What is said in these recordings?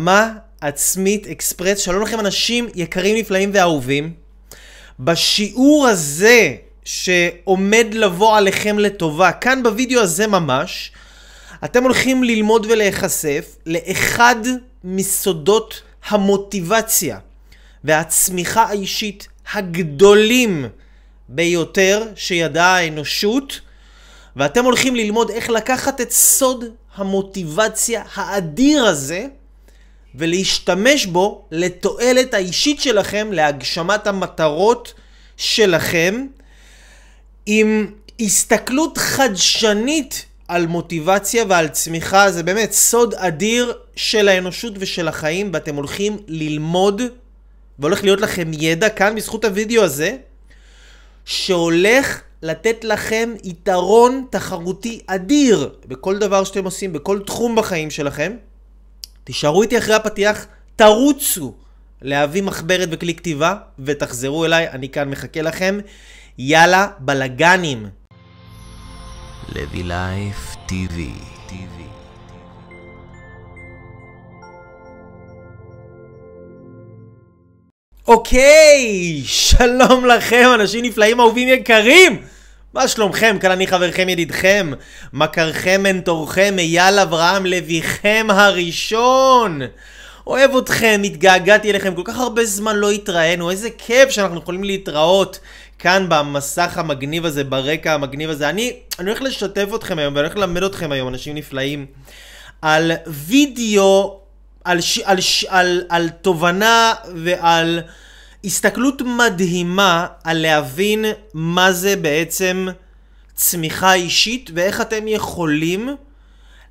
מה עצמית אקספרס, שלום לכם אנשים יקרים נפלאים ואהובים. בשיעור הזה שעומד לבוא עליכם לטובה, כאן בווידאו הזה ממש, אתם הולכים ללמוד ולהיחשף לאחד מסודות המוטיבציה והצמיחה האישית הגדולים ביותר שידעה האנושות, ואתם הולכים ללמוד איך לקחת את סוד המוטיבציה האדיר הזה ולהשתמש בו לתועלת האישית שלכם, להגשמת המטרות שלכם, עם הסתכלות חדשנית על מוטיבציה ועל צמיחה. זה באמת סוד אדיר של האנושות ושל החיים, ואתם הולכים ללמוד, והולך להיות לכם ידע כאן בזכות הוידאו הזה, שהולך לתת לכם יתרון תחרותי אדיר בכל דבר שאתם עושים, בכל תחום בחיים שלכם. תישארו איתי אחרי הפתיח, תרוצו להביא מחברת וכלי כתיבה, ותחזרו אליי, אני כאן מחכה לכם. יאללה, בלאגנים. לוי לייף טיווי אוקיי, שלום לכם, אנשים נפלאים, אהובים יקרים! מה שלומכם? כאן אני חברכם, ידידכם, מכרכם, מנטורכם, אייל אברהם לויכם הראשון! אוהב אתכם, התגעגעתי אליכם, כל כך הרבה זמן לא התראינו, איזה כיף שאנחנו יכולים להתראות כאן במסך המגניב הזה, ברקע המגניב הזה. אני, אני הולך לשתף אתכם היום, ואני הולך ללמד אתכם היום, אנשים נפלאים, על וידאו, על, ש, על, ש, על, על תובנה ועל... הסתכלות מדהימה על להבין מה זה בעצם צמיחה אישית ואיך אתם יכולים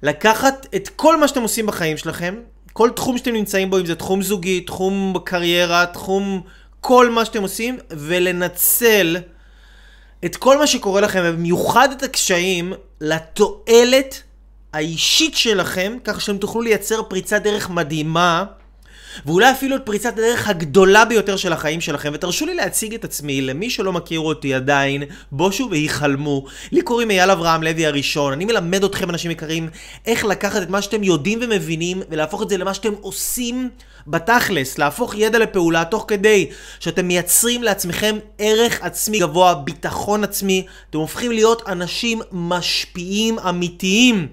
לקחת את כל מה שאתם עושים בחיים שלכם, כל תחום שאתם נמצאים בו, אם זה תחום זוגי, תחום קריירה, תחום כל מה שאתם עושים, ולנצל את כל מה שקורה לכם, ובמיוחד את הקשיים, לתועלת האישית שלכם, כך שאתם תוכלו לייצר פריצת דרך מדהימה. ואולי אפילו את פריצת הדרך הגדולה ביותר של החיים שלכם. ותרשו לי להציג את עצמי למי שלא מכיר אותי עדיין, בושו ויחלמו. לי קוראים אייל אברהם לוי הראשון, אני מלמד אתכם אנשים יקרים איך לקחת את מה שאתם יודעים ומבינים ולהפוך את זה למה שאתם עושים בתכלס, להפוך ידע לפעולה תוך כדי שאתם מייצרים לעצמכם ערך עצמי גבוה, ביטחון עצמי, אתם הופכים להיות אנשים משפיעים אמיתיים.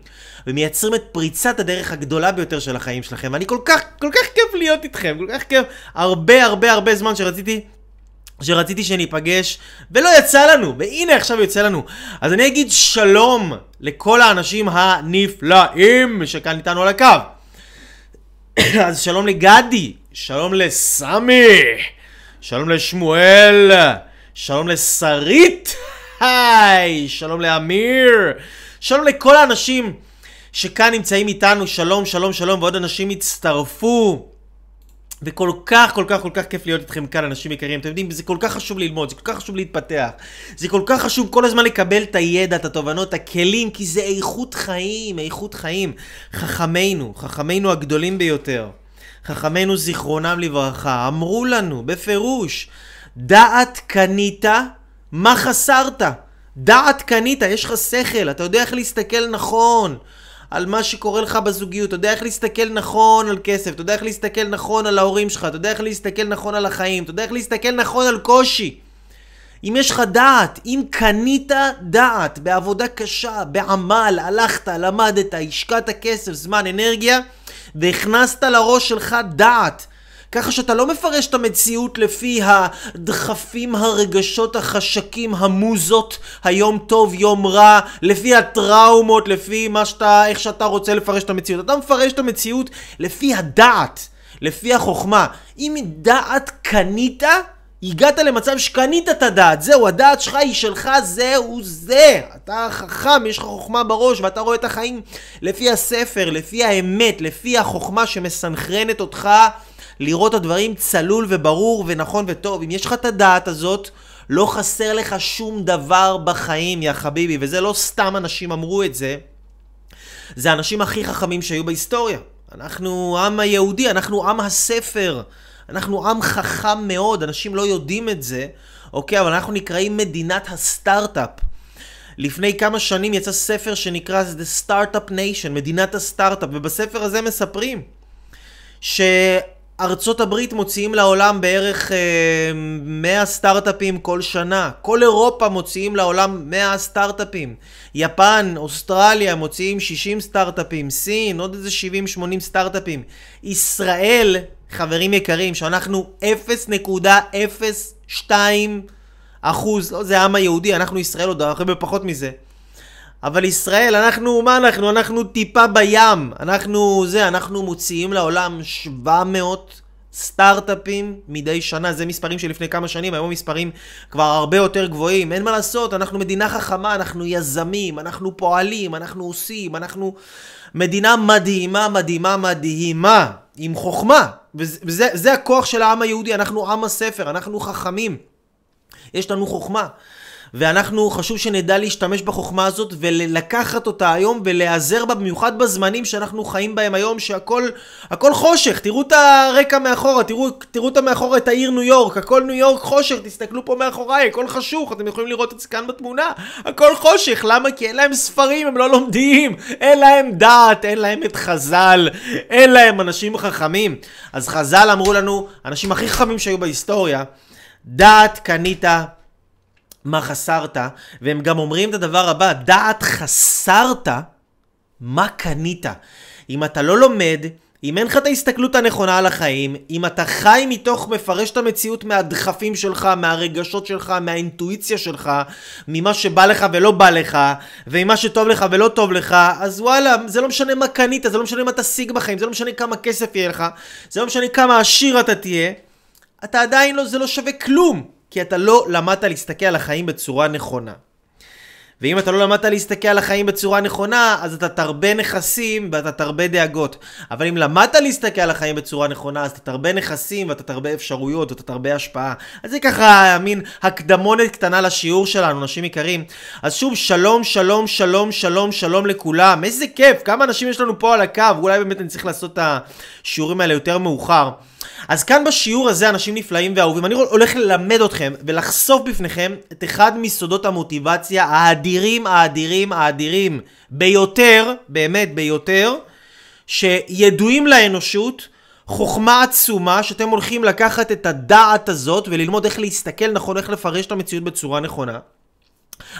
ומייצרים את פריצת הדרך הגדולה ביותר של החיים שלכם. ואני כל כך, כל כך כיף להיות איתכם, כל כך כיף. הרבה הרבה הרבה זמן שרציתי שרציתי שניפגש, ולא יצא לנו, והנה עכשיו יוצא לנו. אז אני אגיד שלום לכל האנשים הנפלאים שכאן איתנו על הקו. אז שלום לגדי, שלום לסמי, שלום לשמואל, שלום לשרית, היי, שלום לאמיר, שלום לכל האנשים שכאן נמצאים איתנו, שלום, שלום, שלום, ועוד אנשים הצטרפו. וכל כך, כל כך, כל כך כיף להיות איתכם כאן, אנשים יקרים. אתם יודעים, זה כל כך חשוב ללמוד, זה כל כך חשוב להתפתח. זה כל כך חשוב כל הזמן לקבל את הידע, את התובנות, את הכלים, כי זה איכות חיים, איכות חיים. חכמינו, חכמינו הגדולים ביותר, חכמינו זיכרונם לברכה, אמרו לנו בפירוש, דעת קנית, מה חסרת? דעת קנית, יש לך שכל, אתה יודע איך להסתכל נכון. על מה שקורה לך בזוגיות, אתה יודע איך להסתכל נכון על כסף, אתה יודע איך להסתכל נכון על ההורים שלך, אתה יודע איך להסתכל נכון על החיים, אתה יודע איך להסתכל נכון על קושי. אם יש לך דעת, אם קנית דעת בעבודה קשה, בעמל, הלכת, למדת, השקעת כסף, זמן, אנרגיה, והכנסת לראש שלך דעת, ככה שאתה לא מפרש את המציאות לפי הדחפים, הרגשות, החשקים, המוזות, היום טוב, יום רע, לפי הטראומות, לפי מה שאתה, איך שאתה רוצה לפרש את המציאות. אתה מפרש את המציאות לפי הדעת, לפי החוכמה. אם דעת קנית, הגעת למצב שקנית את הדעת, זהו, הדעת שלך היא שלך, זהו זה. אתה חכם, יש לך חוכמה בראש, ואתה רואה את החיים לפי הספר, לפי האמת, לפי החוכמה שמסנכרנת אותך לראות את הדברים צלול וברור ונכון וטוב. אם יש לך את הדעת הזאת, לא חסר לך שום דבר בחיים, יא חביבי, וזה לא סתם אנשים אמרו את זה, זה האנשים הכי חכמים שהיו בהיסטוריה. אנחנו עם היהודי, אנחנו עם הספר. אנחנו עם חכם מאוד, אנשים לא יודעים את זה, אוקיי? אבל אנחנו נקראים מדינת הסטארט-אפ. לפני כמה שנים יצא ספר שנקרא The Startup Nation, מדינת הסטארט-אפ, ובספר הזה מספרים שארצות הברית מוציאים לעולם בערך אה, 100 סטארט-אפים כל שנה. כל אירופה מוציאים לעולם 100 סטארט-אפים. יפן, אוסטרליה מוציאים 60 סטארט-אפים. סין, עוד איזה 70-80 סטארט-אפים. ישראל, חברים יקרים, שאנחנו 0.02 אחוז, לא, זה העם היהודי, אנחנו ישראל עוד הרבה פחות מזה. אבל ישראל, אנחנו, מה אנחנו? אנחנו טיפה בים. אנחנו, זה, אנחנו מוציאים לעולם 700 סטארט-אפים מדי שנה. זה מספרים שלפני כמה שנים, היום מספרים כבר הרבה יותר גבוהים. אין מה לעשות, אנחנו מדינה חכמה, אנחנו יזמים, אנחנו פועלים, אנחנו עושים, אנחנו מדינה מדהימה, מדהימה, מדהימה, עם חוכמה. וזה, וזה זה הכוח של העם היהודי, אנחנו עם הספר, אנחנו חכמים. יש לנו חוכמה. ואנחנו, חשוב שנדע להשתמש בחוכמה הזאת ולקחת אותה היום ולהיעזר בה במיוחד בזמנים שאנחנו חיים בהם היום שהכל הכל חושך, תראו את הרקע מאחורה, תראו, תראו את מאחורה את העיר ניו יורק, הכל ניו יורק חושך, תסתכלו פה מאחוריי, הכל חשוך, אתם יכולים לראות את זה כאן בתמונה, הכל חושך, למה? כי אין להם ספרים, הם לא לומדים, אין להם דעת, אין להם את חז"ל, אין להם אנשים חכמים. אז חז"ל אמרו לנו, האנשים הכי חכמים שהיו בהיסטוריה, דעת קנית מה חסרת, והם גם אומרים את הדבר הבא, דעת חסרת, מה קנית? אם אתה לא לומד, אם אין לך את ההסתכלות הנכונה על החיים, אם אתה חי מתוך מפרש את המציאות מהדחפים שלך, מהרגשות שלך, מהאינטואיציה שלך, ממה שבא לך ולא בא לך, וממה שטוב לך ולא טוב לך, אז וואלה, זה לא משנה מה קנית, זה לא משנה מה תשיג בחיים, זה לא משנה כמה כסף יהיה לך, זה לא משנה כמה עשיר אתה תהיה, אתה עדיין לא, זה לא שווה כלום. כי אתה לא למדת להסתכל על החיים בצורה נכונה. ואם אתה לא למדת להסתכל על החיים בצורה נכונה, אז אתה תרבה נכסים ואתה תרבה דאגות. אבל אם למדת להסתכל על החיים בצורה נכונה, אז אתה תרבה נכסים ואתה תרבה אפשרויות ואתה תרבה השפעה. אז זה ככה מין הקדמונת קטנה לשיעור שלנו, אנשים יקרים. אז שוב, שלום, שלום, שלום, שלום, שלום לכולם. איזה כיף, כמה אנשים יש לנו פה על הקו. אולי באמת אני צריך לעשות את השיעורים האלה יותר מאוחר. אז כאן בשיעור הזה, אנשים נפלאים ואהובים, אני הולך ללמד אתכם ולחשוף בפניכם את אחד מסודות המוטיבציה האדירים, האדירים, האדירים ביותר, באמת ביותר, שידועים לאנושות, חוכמה עצומה שאתם הולכים לקחת את הדעת הזאת וללמוד איך להסתכל נכון, איך לפרש את המציאות בצורה נכונה.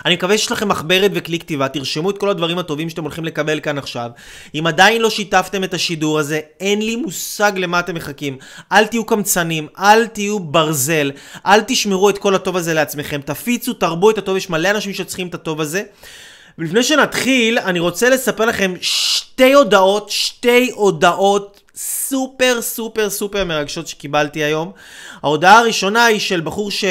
אני מקווה שיש לכם מחברת וכלי כתיבה, תרשמו את כל הדברים הטובים שאתם הולכים לקבל כאן עכשיו. אם עדיין לא שיתפתם את השידור הזה, אין לי מושג למה אתם מחכים. אל תהיו קמצנים, אל תהיו ברזל, אל תשמרו את כל הטוב הזה לעצמכם. תפיצו, תרבו את הטוב, יש מלא אנשים שצריכים את הטוב הזה. ולפני שנתחיל, אני רוצה לספר לכם שתי הודעות, שתי הודעות סופר סופר סופר מרגשות שקיבלתי היום. ההודעה הראשונה היא של בחור ש...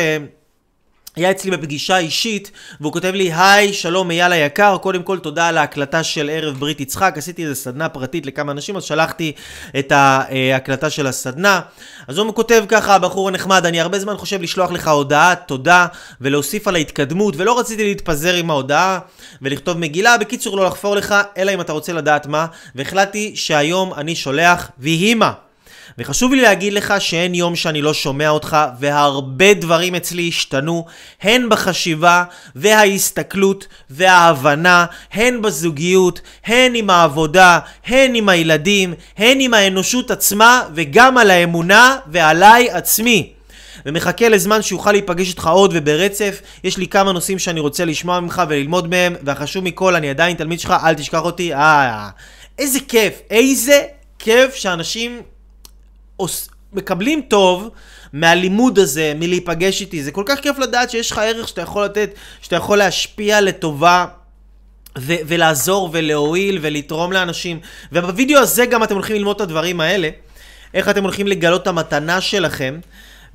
היה אצלי בפגישה אישית, והוא כותב לי, היי, שלום אייל היקר, קודם כל תודה על ההקלטה של ערב ברית יצחק, עשיתי איזה סדנה פרטית לכמה אנשים, אז שלחתי את ההקלטה של הסדנה. אז הוא כותב ככה, הבחור הנחמד, אני הרבה זמן חושב לשלוח לך הודעה, תודה, ולהוסיף על ההתקדמות, ולא רציתי להתפזר עם ההודעה, ולכתוב מגילה, בקיצור לא לחפור לך, אלא אם אתה רוצה לדעת מה, והחלטתי שהיום אני שולח ויהי מה. וחשוב לי להגיד לך שאין יום שאני לא שומע אותך, והרבה דברים אצלי השתנו, הן בחשיבה וההסתכלות וההבנה, הן בזוגיות, הן עם העבודה, הן עם הילדים, הן עם האנושות עצמה, וגם על האמונה ועליי עצמי. ומחכה לזמן שיוכל להיפגש איתך עוד וברצף. יש לי כמה נושאים שאני רוצה לשמוע ממך וללמוד מהם, והחשוב מכל, אני עדיין תלמיד שלך, אל תשכח אותי. אה, איזה כיף, איזה כיף שאנשים מקבלים טוב מהלימוד הזה, מלהיפגש איתי. זה כל כך כיף לדעת שיש לך ערך שאתה יכול לתת, שאתה יכול להשפיע לטובה. ו- ולעזור ולהועיל ולתרום לאנשים. ובווידאו הזה גם אתם הולכים ללמוד את הדברים האלה. איך אתם הולכים לגלות את המתנה שלכם.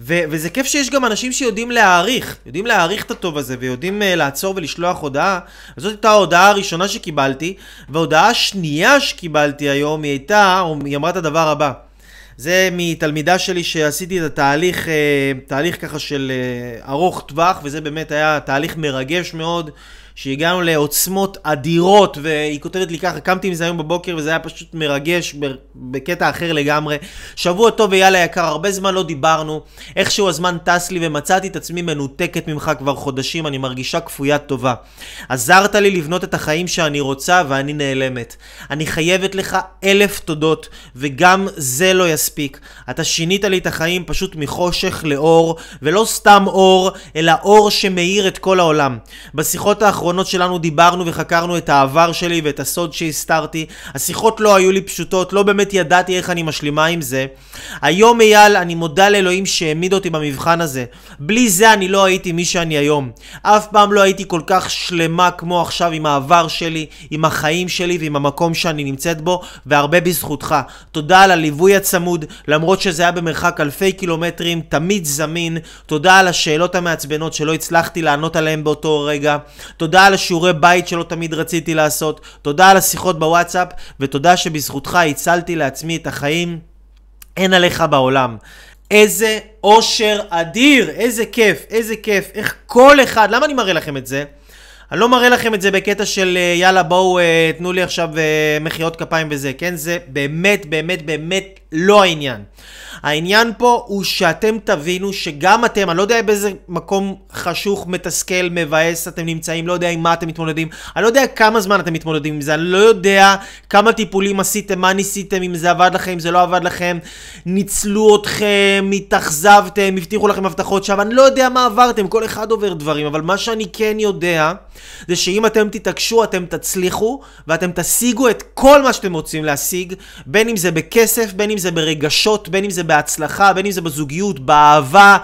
ו- וזה כיף שיש גם אנשים שיודעים להעריך, יודעים להעריך את הטוב הזה ויודעים uh, לעצור ולשלוח הודעה. זאת הייתה ההודעה הראשונה שקיבלתי, וההודעה השנייה שקיבלתי היום היא הייתה, היא אמרה את הדבר הבא. זה מתלמידה שלי שעשיתי את התהליך, אה, תהליך ככה של אה, ארוך טווח, וזה באמת היה תהליך מרגש מאוד, שהגענו לעוצמות אדירות, והיא כותבת לי ככה, קמתי מזה היום בבוקר וזה היה פשוט מרגש בקטע אחר לגמרי. שבוע טוב ויאללה יקר, הרבה זמן לא דיברנו, איכשהו הזמן טס לי ומצאתי את עצמי מנותקת ממך כבר חודשים, אני מרגישה כפוית טובה. עזרת לי לבנות את החיים שאני רוצה ואני נעלמת. אני חייבת לך אלף תודות, וגם זה לא יספיק. אתה שינית לי את החיים פשוט מחושך לאור, ולא סתם אור, אלא אור שמאיר את כל העולם. בשיחות האחרונות שלנו דיברנו וחקרנו את העבר שלי ואת הסוד שהסתרתי. השיחות לא היו לי פשוטות, לא באמת ידעתי איך אני משלימה עם זה. היום אייל, אני מודה לאלוהים שהעמיד אותי במבחן הזה. בלי זה אני לא הייתי מי שאני היום. אף פעם לא הייתי כל כך שלמה כמו עכשיו עם העבר שלי, עם החיים שלי ועם המקום שאני נמצאת בו, והרבה בזכותך. תודה על הליווי הצמוד, למרות שזה היה במרחק אלפי קילומטרים, תמיד זמין. תודה על השאלות המעצבנות שלא הצלחתי לענות עליהן באותו רגע. תודה על השיעורי בית שלא תמיד רציתי לעשות. תודה על השיחות בוואטסאפ, ותודה שבזכותך הצלתי לעצמי את החיים. אין עליך בעולם. איזה אושר אדיר, איזה כיף, איזה כיף, איך כל אחד, למה אני מראה לכם את זה? אני לא מראה לכם את זה בקטע של אה, יאללה בואו אה, תנו לי עכשיו אה, מחיאות כפיים וזה, כן? זה באמת באמת באמת לא העניין. העניין פה הוא שאתם תבינו שגם אתם, אני לא יודע באיזה מקום חשוך, מתסכל, מבאס אתם נמצאים, לא יודע עם מה אתם מתמודדים, אני לא יודע כמה זמן אתם מתמודדים עם זה, אני לא יודע כמה טיפולים עשיתם, מה ניסיתם, אם זה עבד לכם, אם זה לא עבד לכם, ניצלו אתכם, התאכזבתם, הבטיחו לכם הבטחות שם, אני לא יודע מה עברתם, כל אחד עובר דברים, אבל מה שאני כן יודע, זה שאם אתם תתעקשו, אתם תצליחו, ואתם תשיגו את כל מה שאתם רוצים להשיג, בין אם זה בכסף, בין אם זה ברגשות, בין אם זה בהצלחה, בין אם זה בזוגיות, באהבה,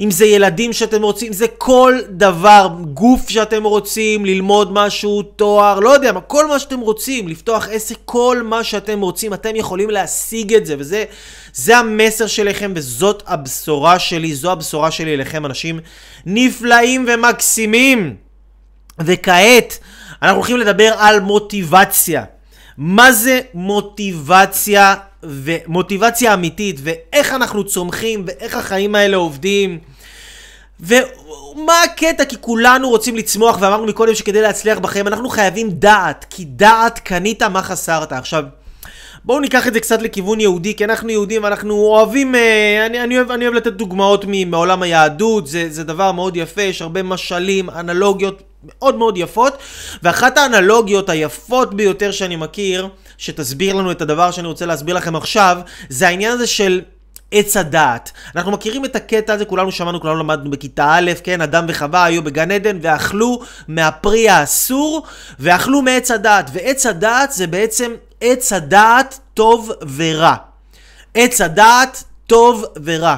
אם זה ילדים שאתם רוצים, זה כל דבר, גוף שאתם רוצים, ללמוד משהו, תואר, לא יודע כל מה שאתם רוצים, לפתוח עסק, כל מה שאתם רוצים, אתם יכולים להשיג את זה, וזה זה המסר שלכם, וזאת הבשורה שלי, זו הבשורה שלי אליכם, אנשים נפלאים ומקסימים. וכעת, אנחנו הולכים לדבר על מוטיבציה. מה זה מוטיבציה ומוטיבציה אמיתית, ואיך אנחנו צומחים, ואיך החיים האלה עובדים. ומה הקטע? כי כולנו רוצים לצמוח, ואמרנו מקודם שכדי להצליח בחיים אנחנו חייבים דעת, כי דעת קנית מה חסרת. עכשיו, בואו ניקח את זה קצת לכיוון יהודי, כי אנחנו יהודים ואנחנו אוהבים, אה, אני, אני, אוהב, אני אוהב לתת דוגמאות מעולם היהדות, זה, זה דבר מאוד יפה, יש הרבה משלים, אנלוגיות מאוד מאוד יפות, ואחת האנלוגיות היפות ביותר שאני מכיר, שתסביר לנו את הדבר שאני רוצה להסביר לכם עכשיו, זה העניין הזה של עץ הדעת. אנחנו מכירים את הקטע הזה, כולנו שמענו, כולנו למדנו בכיתה א', כן, אדם וחווה היו בגן עדן ואכלו מהפרי האסור ואכלו מעץ הדעת. ועץ הדעת זה בעצם עץ הדעת טוב ורע. עץ הדעת טוב ורע.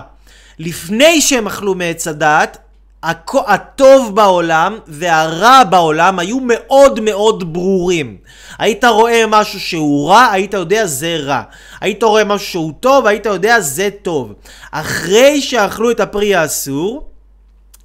לפני שהם אכלו מעץ הדעת, הטוב בעולם והרע בעולם היו מאוד מאוד ברורים. היית רואה משהו שהוא רע, היית יודע זה רע. היית רואה משהו שהוא טוב, היית יודע זה טוב. אחרי שאכלו את הפרי האסור,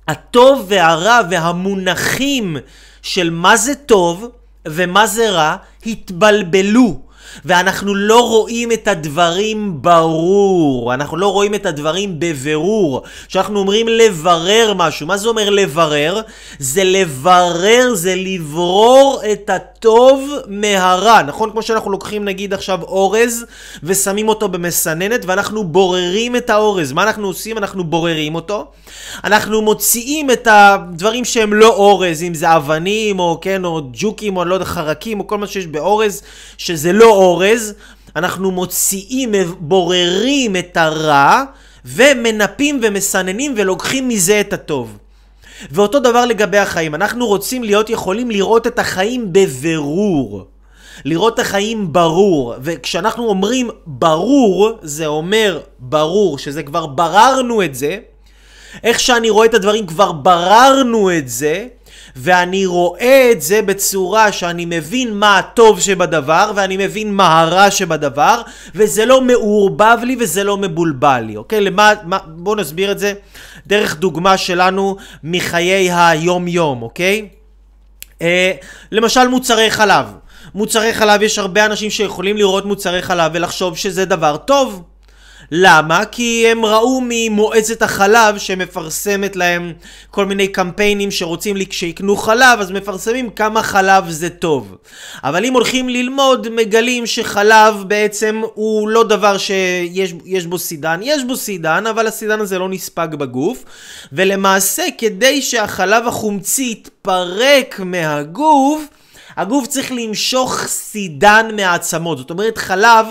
הטוב והרע והמונחים של מה זה טוב ומה זה רע התבלבלו. ואנחנו לא רואים את הדברים ברור, אנחנו לא רואים את הדברים בבירור. כשאנחנו אומרים לברר משהו, מה זה אומר לברר? זה לברר, זה לברור את הטוב מהרע, נכון? כמו שאנחנו לוקחים נגיד עכשיו אורז ושמים אותו במסננת ואנחנו בוררים את האורז. מה אנחנו עושים? אנחנו בוררים אותו. אנחנו מוציאים את הדברים שהם לא אורז, אם זה אבנים או כן, או ג'וקים או לא יודע, חרקים או כל מה שיש באורז, שזה לא אורז, אנחנו מוציאים, בוררים את הרע, ומנפים ומסננים ולוקחים מזה את הטוב. ואותו דבר לגבי החיים, אנחנו רוצים להיות יכולים לראות את החיים בבירור. לראות את החיים ברור, וכשאנחנו אומרים ברור, זה אומר ברור, שזה כבר בררנו את זה. איך שאני רואה את הדברים, כבר בררנו את זה, ואני רואה את זה בצורה שאני מבין מה הטוב שבדבר ואני מבין מה הרע שבדבר וזה לא מעורבב לי וזה לא מבולבל לי, אוקיי? למה, מה, בואו נסביר את זה דרך דוגמה שלנו מחיי היום יום, אוקיי? אה, למשל מוצרי חלב. מוצרי חלב, יש הרבה אנשים שיכולים לראות מוצרי חלב ולחשוב שזה דבר טוב. למה? כי הם ראו ממועצת החלב שמפרסמת להם כל מיני קמפיינים שרוצים לי שיקנו חלב, אז מפרסמים כמה חלב זה טוב. אבל אם הולכים ללמוד, מגלים שחלב בעצם הוא לא דבר שיש בו סידן. יש בו סידן, אבל הסידן הזה לא נספג בגוף. ולמעשה, כדי שהחלב החומצי יתפרק מהגוף, הגוף צריך למשוך סידן מהעצמות. זאת אומרת, חלב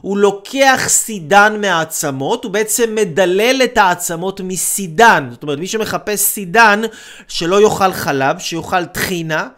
הוא לוקח סידן מהעצמות, הוא בעצם מדלל את העצמות מסידן. זאת אומרת, מי שמחפש סידן, שלא יאכל חלב, שיאכל טחינה.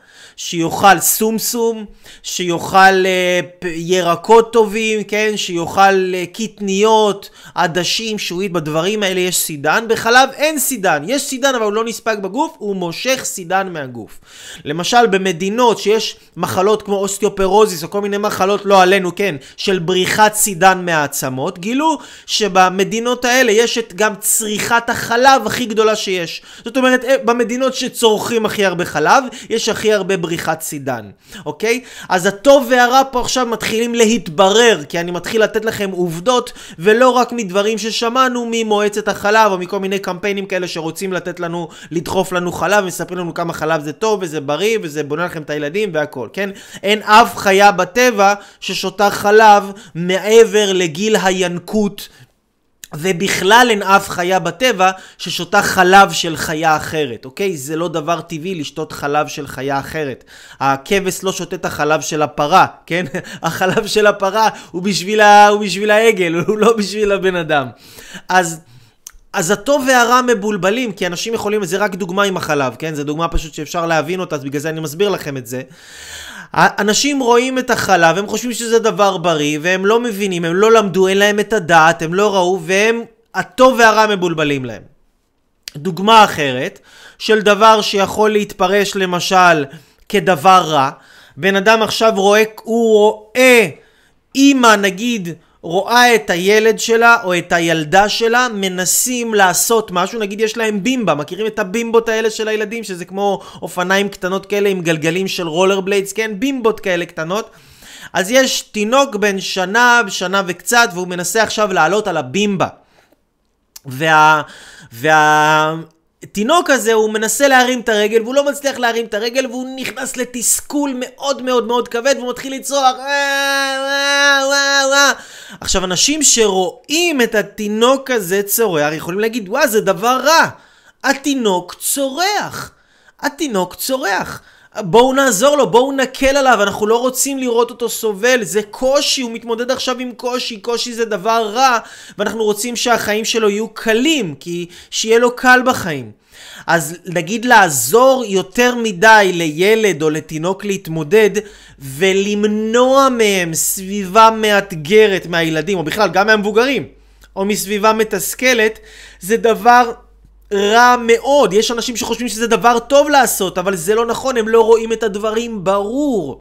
שיאכל סומסום, שיאכל אה, ירקות טובים, כן? שיאכל אה, קטניות, עדשים, שעועית, בדברים האלה יש סידן. בחלב אין סידן, יש סידן אבל הוא לא נספג בגוף, הוא מושך סידן מהגוף. למשל במדינות שיש מחלות כמו אוסטאופורוזיס או כל מיני מחלות, לא עלינו, כן, של בריחת סידן מהעצמות, גילו שבמדינות האלה יש את גם צריכת החלב הכי גדולה שיש. זאת אומרת, אה, במדינות שצורכים הכי הרבה חלב, יש הכי הרבה בריחת סידן, אוקיי? אז הטוב והרע פה עכשיו מתחילים להתברר, כי אני מתחיל לתת לכם עובדות, ולא רק מדברים ששמענו ממועצת החלב, או מכל מיני קמפיינים כאלה שרוצים לתת לנו, לדחוף לנו חלב, ומספרים לנו כמה חלב זה טוב, וזה בריא, וזה בונה לכם את הילדים, והכל, כן? אין אף חיה בטבע ששותה חלב מעבר לגיל הינקות ובכלל אין אף חיה בטבע ששותה חלב של חיה אחרת, אוקיי? זה לא דבר טבעי לשתות חלב של חיה אחרת. הכבש לא שותה את החלב של הפרה, כן? החלב של הפרה הוא בשביל, ה... הוא בשביל העגל, הוא לא בשביל הבן אדם. אז... אז הטוב והרע מבולבלים, כי אנשים יכולים, זה רק דוגמה עם החלב, כן? זו דוגמה פשוט שאפשר להבין אותה, אז בגלל זה אני מסביר לכם את זה. אנשים רואים את החלב, הם חושבים שזה דבר בריא, והם לא מבינים, הם לא למדו, אין להם את הדעת, הם לא ראו, והם, הטוב והרע מבולבלים להם. דוגמה אחרת, של דבר שיכול להתפרש למשל כדבר רע, בן אדם עכשיו רואה, הוא רואה אימא נגיד רואה את הילד שלה או את הילדה שלה מנסים לעשות משהו, נגיד יש להם בימבה, מכירים את הבימבות האלה של הילדים שזה כמו אופניים קטנות כאלה עם גלגלים של רולר בליידס, כן? בימבות כאלה קטנות. אז יש תינוק בן שנה, שנה וקצת, והוא מנסה עכשיו לעלות על הבימבה. וה... וה... התינוק הזה הוא מנסה להרים את הרגל והוא לא מצליח להרים את הרגל והוא נכנס לתסכול מאוד מאוד מאוד כבד והוא מתחיל לצרוח. עכשיו אנשים שרואים את התינוק הזה צורח יכולים להגיד וואה זה דבר רע. התינוק צורח. התינוק צורח בואו נעזור לו, בואו נקל עליו, אנחנו לא רוצים לראות אותו סובל, זה קושי, הוא מתמודד עכשיו עם קושי, קושי זה דבר רע, ואנחנו רוצים שהחיים שלו יהיו קלים, כי שיהיה לו קל בחיים. אז נגיד לעזור יותר מדי לילד או לתינוק להתמודד ולמנוע מהם סביבה מאתגרת מהילדים, או בכלל גם מהמבוגרים, או מסביבה מתסכלת, זה דבר רע מאוד. יש אנשים שחושבים שזה דבר טוב לעשות, אבל זה לא נכון, הם לא רואים את הדברים ברור.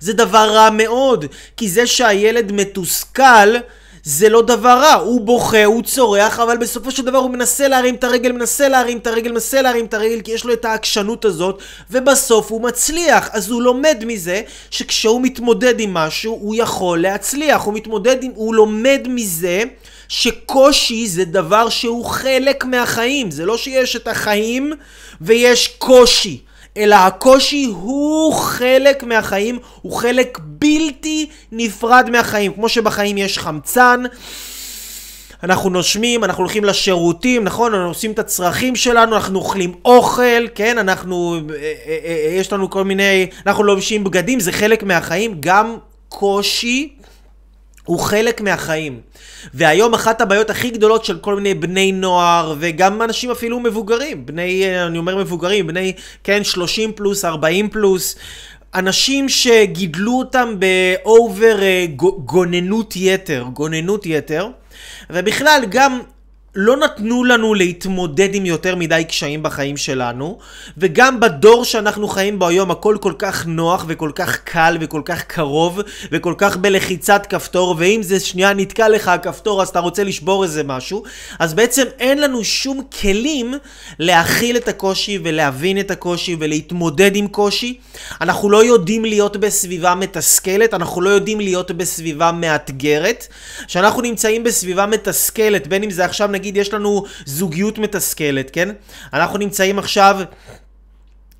זה דבר רע מאוד, כי זה שהילד מתוסכל, זה לא דבר רע, הוא בוכה, הוא צורח, אבל בסופו של דבר הוא מנסה להרים את הרגל, מנסה להרים את הרגל, מנסה להרים את הרגל, כי יש לו את העקשנות הזאת, ובסוף הוא מצליח. אז הוא לומד מזה שכשהוא מתמודד עם משהו, הוא יכול להצליח. הוא מתמודד עם, הוא לומד מזה שקושי זה דבר שהוא חלק מהחיים. זה לא שיש את החיים ויש קושי. אלא הקושי הוא חלק מהחיים, הוא חלק בלתי נפרד מהחיים. כמו שבחיים יש חמצן, אנחנו נושמים, אנחנו הולכים לשירותים, נכון? אנחנו עושים את הצרכים שלנו, אנחנו אוכלים אוכל, כן? אנחנו, אה, אה, אה, יש לנו כל מיני, אנחנו לובשים בגדים, זה חלק מהחיים. גם קושי הוא חלק מהחיים. והיום אחת הבעיות הכי גדולות של כל מיני בני נוער, וגם אנשים אפילו מבוגרים, בני, אני אומר מבוגרים, בני, כן, 30 פלוס, 40 פלוס, אנשים שגידלו אותם באובר אה, גוננות יתר, גוננות יתר, ובכלל גם לא נתנו לנו להתמודד עם יותר מדי קשיים בחיים שלנו, וגם בדור שאנחנו חיים בו היום הכל כל כך נוח וכל כך קל וכל כך קרוב וכל כך בלחיצת כפתור, ואם זה שנייה נתקע לך הכפתור אז אתה רוצה לשבור איזה משהו, אז בעצם אין לנו שום כלים להכיל את הקושי ולהבין את הקושי ולהתמודד עם קושי. אנחנו לא יודעים להיות בסביבה מתסכלת, אנחנו לא יודעים להיות בסביבה מאתגרת. כשאנחנו נמצאים בסביבה מתסכלת, בין אם זה עכשיו נגיד יש לנו זוגיות מתסכלת, כן? אנחנו נמצאים עכשיו...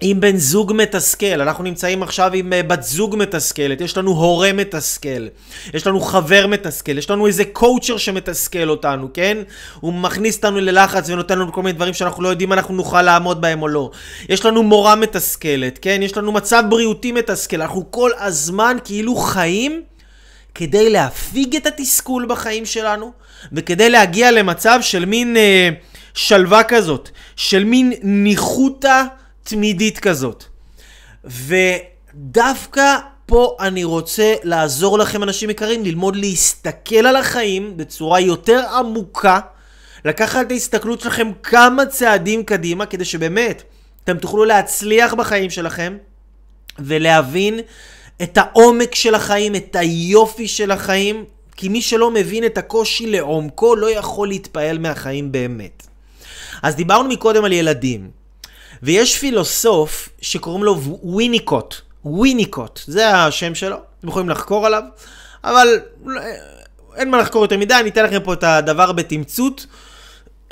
עם בן זוג מתסכל, אנחנו נמצאים עכשיו עם uh, בת זוג מתסכלת, יש לנו הורה מתסכל, יש לנו חבר מתסכל, יש לנו איזה קואוצ'ר שמתסכל אותנו, כן? הוא מכניס אותנו ללחץ ונותן לנו כל מיני דברים שאנחנו לא יודעים אם אנחנו נוכל לעמוד בהם או לא. יש לנו מורה מתסכלת, כן? יש לנו מצב בריאותי מתסכל, אנחנו כל הזמן כאילו חיים כדי להפיג את התסכול בחיים שלנו, וכדי להגיע למצב של מין אה, שלווה כזאת, של מין ניחותא תמידית כזאת. ודווקא פה אני רוצה לעזור לכם, אנשים יקרים, ללמוד להסתכל על החיים בצורה יותר עמוקה, לקחת את ההסתכלות שלכם כמה צעדים קדימה, כדי שבאמת אתם תוכלו להצליח בחיים שלכם ולהבין את העומק של החיים, את היופי של החיים, כי מי שלא מבין את הקושי לעומקו לא יכול להתפעל מהחיים באמת. אז דיברנו מקודם על ילדים, ויש פילוסוף שקוראים לו וויניקוט, וויניקוט, זה השם שלו, אתם יכולים לחקור עליו, אבל אין מה לחקור יותר מדי, אני אתן לכם פה את הדבר בתמצות.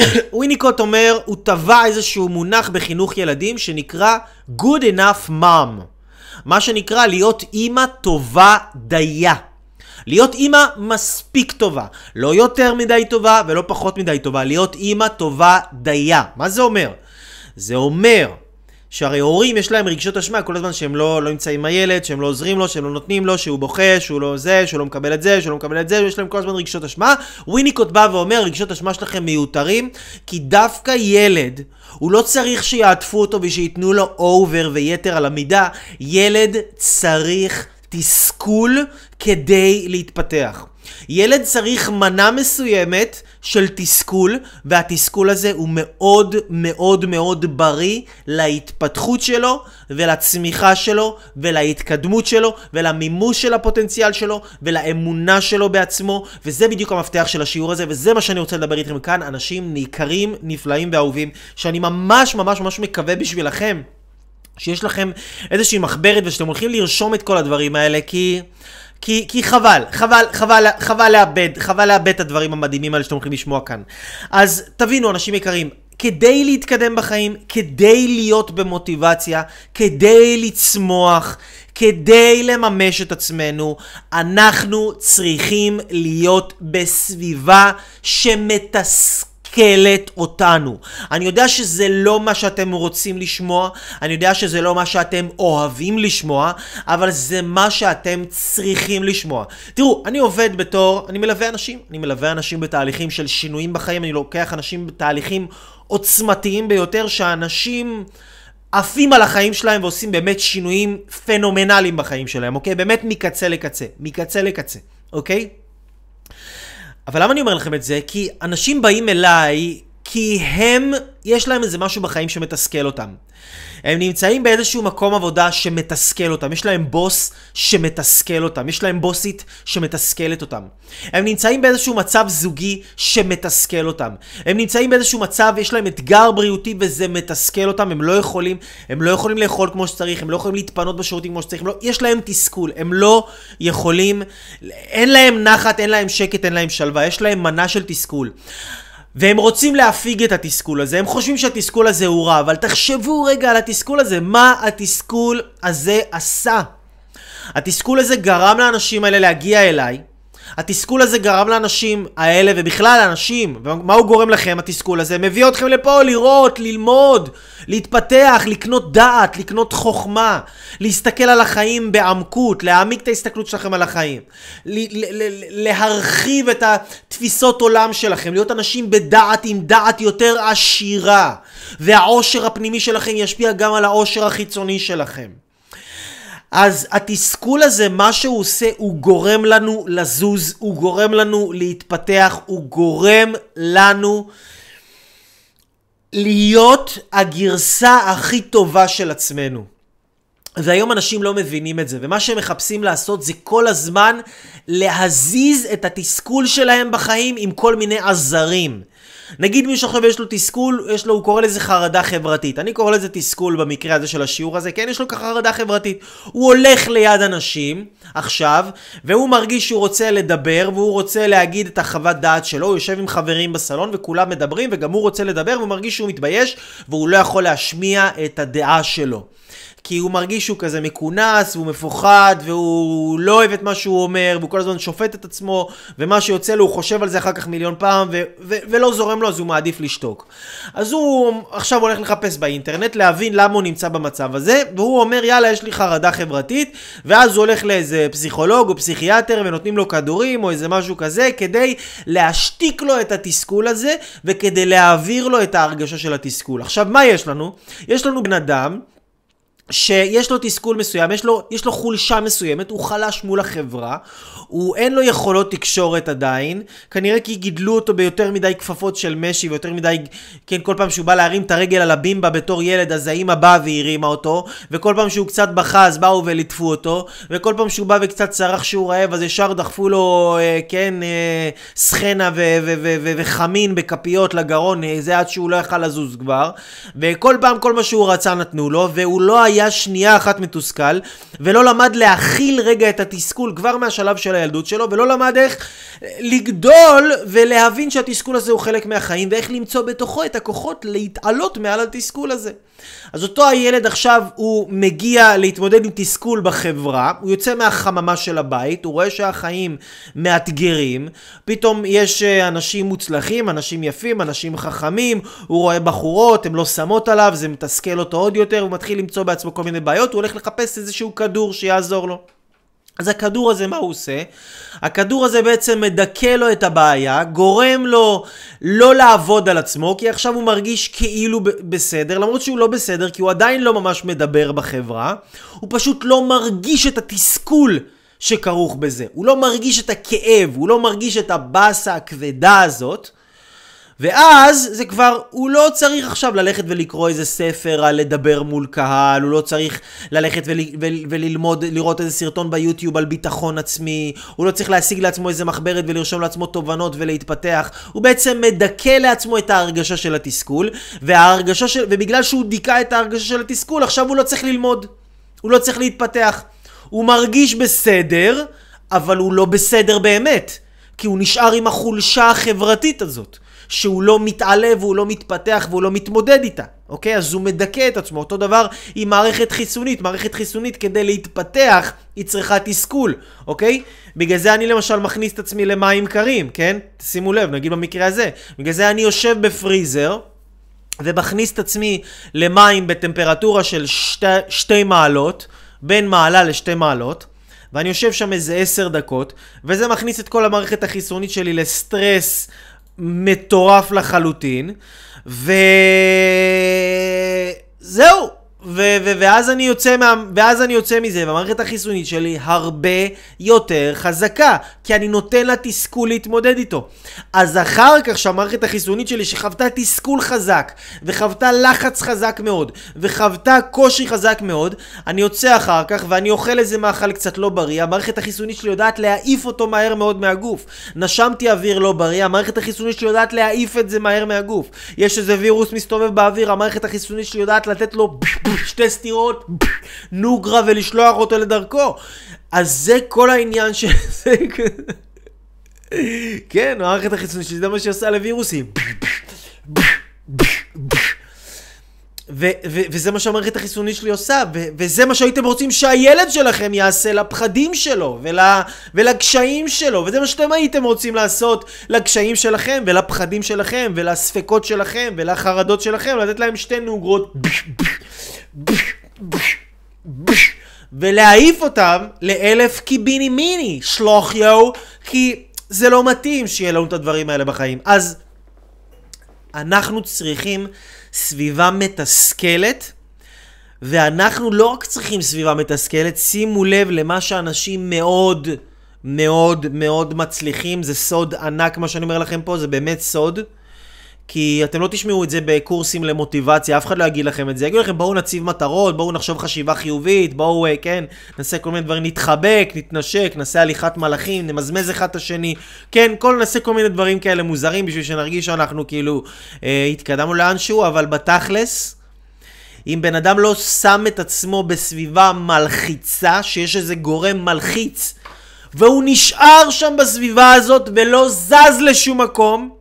וויניקוט אומר, הוא טבע איזשהו מונח בחינוך ילדים שנקרא Good enough mom. מה שנקרא להיות אימא טובה דייה. להיות אימא מספיק טובה. לא יותר מדי טובה ולא פחות מדי טובה. להיות אימא טובה דייה. מה זה אומר? זה אומר שהרי הורים יש להם רגשות אשמה כל הזמן שהם לא, לא נמצאים עם הילד, שהם לא עוזרים לו, שהם לא נותנים לו, שהוא בוכה, שהוא לא זה, שהוא לא מקבל את זה, שהוא לא מקבל את זה, יש להם כל הזמן רגשות אשמה. וויניקוט בא ואומר, רגשות אשמה שלכם מיותרים, כי דווקא ילד, הוא לא צריך שיעטפו אותו ושייתנו לו over ויתר על המידה, ילד צריך תסכול כדי להתפתח. ילד צריך מנה מסוימת של תסכול, והתסכול הזה הוא מאוד מאוד מאוד בריא להתפתחות שלו, ולצמיחה שלו, ולהתקדמות שלו, ולמימוש של הפוטנציאל שלו, ולאמונה שלו בעצמו, וזה בדיוק המפתח של השיעור הזה, וזה מה שאני רוצה לדבר איתכם כאן, אנשים ניכרים, נפלאים ואהובים, שאני ממש ממש ממש מקווה בשבילכם. שיש לכם איזושהי מחברת ושאתם הולכים לרשום את כל הדברים האלה, כי... כי, כי חבל, חבל, חבל, חבל לאבד, חבל לאבד את הדברים המדהימים האלה שאתם הולכים לשמוע כאן. אז תבינו, אנשים יקרים, כדי להתקדם בחיים, כדי להיות במוטיבציה, כדי לצמוח, כדי לממש את עצמנו, אנחנו צריכים להיות בסביבה שמתסכלת. מתסכלת אותנו. אני יודע שזה לא מה שאתם רוצים לשמוע, אני יודע שזה לא מה שאתם אוהבים לשמוע, אבל זה מה שאתם צריכים לשמוע. תראו, אני עובד בתור, אני מלווה אנשים, אני מלווה אנשים בתהליכים של שינויים בחיים, אני לוקח אנשים בתהליכים עוצמתיים ביותר, שאנשים... עפים על החיים שלהם ועושים באמת שינויים פנומנליים בחיים שלהם, אוקיי? באמת מקצה לקצה, מקצה לקצה, אוקיי? אבל למה אני אומר לכם את זה? כי אנשים באים אליי כי הם, יש להם איזה משהו בחיים שמתסכל אותם. הם נמצאים באיזשהו מקום עבודה שמתסכל אותם, יש להם בוס שמתסכל אותם, יש להם בוסית שמתסכלת אותם. הם נמצאים באיזשהו מצב זוגי שמתסכל אותם. הם נמצאים באיזשהו מצב, יש להם אתגר בריאותי וזה מתסכל אותם, הם לא יכולים, הם לא יכולים לאכול כמו שצריך, הם לא יכולים להתפנות בשירותים כמו שצריך, לא, יש להם תסכול, הם לא יכולים, אין להם נחת, אין להם שקט, אין להם שלווה, יש להם מנה של תסכול. והם רוצים להפיג את התסכול הזה, הם חושבים שהתסכול הזה הוא רע, אבל תחשבו רגע על התסכול הזה, מה התסכול הזה עשה? התסכול הזה גרם לאנשים האלה להגיע אליי, התסכול הזה גרם לאנשים האלה, ובכלל לאנשים, ומה הוא גורם לכם, התסכול הזה? מביא אתכם לפה לראות, ללמוד, להתפתח, לקנות דעת, לקנות חוכמה, להסתכל על החיים בעמקות, להעמיק את ההסתכלות שלכם על החיים, להרחיב את התפיסות עולם שלכם, להיות אנשים בדעת עם דעת יותר עשירה, והעושר הפנימי שלכם ישפיע גם על העושר החיצוני שלכם. אז התסכול הזה, מה שהוא עושה, הוא גורם לנו לזוז, הוא גורם לנו להתפתח, הוא גורם לנו להיות הגרסה הכי טובה של עצמנו. והיום אנשים לא מבינים את זה, ומה שהם מחפשים לעשות זה כל הזמן להזיז את התסכול שלהם בחיים עם כל מיני עזרים. נגיד מישהו עכשיו יש לו תסכול, יש לו, הוא קורא לזה חרדה חברתית. אני קורא לזה תסכול במקרה הזה של השיעור הזה, כן, יש לו ככה חרדה חברתית. הוא הולך ליד אנשים עכשיו, והוא מרגיש שהוא רוצה לדבר, והוא רוצה להגיד את החוות דעת שלו, הוא יושב עם חברים בסלון וכולם מדברים, וגם הוא רוצה לדבר, והוא מרגיש שהוא מתבייש, והוא לא יכול להשמיע את הדעה שלו. כי הוא מרגיש שהוא כזה מכונס, והוא מפוחד, והוא לא אוהב את מה שהוא אומר, והוא כל הזמן שופט את עצמו, ומה שיוצא לו הוא חושב על זה אחר כך מיליון פעם, ו- ו- ולא זורם לו, אז הוא מעדיף לשתוק. אז הוא עכשיו הולך לחפש באינטרנט, להבין למה הוא נמצא במצב הזה, והוא אומר, יאללה, יש לי חרדה חברתית, ואז הוא הולך לאיזה פסיכולוג או פסיכיאטר, ונותנים לו כדורים, או איזה משהו כזה, כדי להשתיק לו את התסכול הזה, וכדי להעביר לו את ההרגשה של התסכול. עכשיו, מה יש לנו? יש לנו בן אדם, שיש לו תסכול מסוים, יש לו, יש לו חולשה מסוימת, הוא חלש מול החברה, הוא אין לו יכולות תקשורת עדיין, כנראה כי גידלו אותו ביותר מדי כפפות של משי ויותר מדי, כן, כל פעם שהוא בא להרים את הרגל על הבימבה בתור ילד, אז האמא באה והרימה אותו, וכל פעם שהוא קצת בכה אז באו וליטפו אותו, וכל פעם שהוא בא וקצת צרח שהוא רעב, אז ישר דחפו לו, אה, כן, אה, סחנה וחמין בכפיות לגרון, אה, זה עד שהוא לא יכל לזוז כבר, וכל פעם כל מה שהוא רצה נתנו לו, והוא לא היה... היה שנייה אחת מתוסכל, ולא למד להכיל רגע את התסכול כבר מהשלב של הילדות שלו, ולא למד איך לגדול ולהבין שהתסכול הזה הוא חלק מהחיים, ואיך למצוא בתוכו את הכוחות להתעלות מעל התסכול הזה. אז אותו הילד עכשיו הוא מגיע להתמודד עם תסכול בחברה, הוא יוצא מהחממה של הבית, הוא רואה שהחיים מאתגרים, פתאום יש אה, אנשים מוצלחים, אנשים יפים, אנשים חכמים, הוא רואה בחורות, הן לא שמות עליו, זה מתסכל אותו עוד יותר, הוא מתחיל למצוא בעצמו כל מיני בעיות, הוא הולך לחפש איזשהו כדור שיעזור לו. אז הכדור הזה, מה הוא עושה? הכדור הזה בעצם מדכא לו את הבעיה, גורם לו לא לעבוד על עצמו, כי עכשיו הוא מרגיש כאילו בסדר, למרות שהוא לא בסדר, כי הוא עדיין לא ממש מדבר בחברה, הוא פשוט לא מרגיש את התסכול שכרוך בזה. הוא לא מרגיש את הכאב, הוא לא מרגיש את הבאסה הכבדה הזאת. ואז זה כבר, הוא לא צריך עכשיו ללכת ולקרוא איזה ספר על לדבר מול קהל, הוא לא צריך ללכת ול, ול, וללמוד, לראות איזה סרטון ביוטיוב על ביטחון עצמי, הוא לא צריך להשיג לעצמו איזה מחברת ולרשום לעצמו תובנות ולהתפתח, הוא בעצם מדכא לעצמו את ההרגשה של התסכול, וההרגשה של, ובגלל שהוא דיכא את ההרגשה של התסכול, עכשיו הוא לא צריך ללמוד, הוא לא צריך להתפתח. הוא מרגיש בסדר, אבל הוא לא בסדר באמת, כי הוא נשאר עם החולשה החברתית הזאת. שהוא לא מתעלה והוא לא מתפתח והוא לא מתמודד איתה, אוקיי? אז הוא מדכא את עצמו. אותו דבר עם מערכת חיסונית. מערכת חיסונית כדי להתפתח היא צריכה תסכול, אוקיי? בגלל זה אני למשל מכניס את עצמי למים קרים, כן? שימו לב, נגיד במקרה הזה. בגלל זה אני יושב בפריזר. ומכניס את עצמי למים בטמפרטורה של שתי, שתי מעלות, בין מעלה לשתי מעלות, ואני יושב שם איזה עשר דקות, וזה מכניס את כל המערכת החיסונית שלי לסטרס מטורף לחלוטין, וזהו. ו- ו- ואז, אני יוצא מה- ואז אני יוצא מזה, והמערכת החיסונית שלי הרבה יותר חזקה, כי אני נותן לה תסכול להתמודד איתו. אז אחר כך שהמערכת החיסונית שלי שחוותה תסכול חזק, וחוותה לחץ חזק מאוד, וחוותה קושי חזק מאוד, אני יוצא אחר כך ואני אוכל איזה מאכל קצת לא בריא, המערכת החיסונית שלי יודעת להעיף אותו מהר מאוד מהגוף. נשמתי אוויר לא בריא, המערכת החיסונית שלי יודעת להעיף את זה מהר מהגוף. יש איזה וירוס מסתובב באוויר, המערכת החיסונית שלי יודעת לתת לו... שתי סטירות, נוגרה ולשלוח אותו לדרכו. אז זה כל העניין של זה. כן, מערכת החיסונית שלי, זה מה שהיא עושה לווירוסים. וזה מה שהמערכת החיסונית שלי עושה, וזה מה שהייתם רוצים שהילד שלכם יעשה לפחדים שלו, ול- ולקשיים שלו, וזה מה שאתם הייתם רוצים לעשות לקשיים שלכם, ולפחדים שלכם, ולספקות שלכם, ולחרדות שלכם, לתת להם שתי נוגרות, ולהעיף אותם לאלף קיביני מיני, שלוח יואו, כי זה לא מתאים שיהיה לנו את הדברים האלה בחיים. אז אנחנו צריכים סביבה מתסכלת, ואנחנו לא רק צריכים סביבה מתסכלת, שימו לב למה שאנשים מאוד מאוד מאוד מצליחים, זה סוד ענק מה שאני אומר לכם פה, זה באמת סוד. כי אתם לא תשמעו את זה בקורסים למוטיבציה, אף אחד לא יגיד לכם את זה. יגידו לכם, בואו נציב מטרות, בואו נחשוב חשיבה חיובית, בואו, אה, כן, נעשה כל מיני דברים, נתחבק, נתנשק, נעשה הליכת מלאכים, נמזמז אחד את השני. כן, כל, נעשה כל מיני דברים כאלה מוזרים בשביל שנרגיש שאנחנו כאילו אה, התקדמנו לאנשהו, אבל בתכלס, אם בן אדם לא שם את עצמו בסביבה מלחיצה, שיש איזה גורם מלחיץ, והוא נשאר שם בסביבה הזאת ולא זז לשום מקום,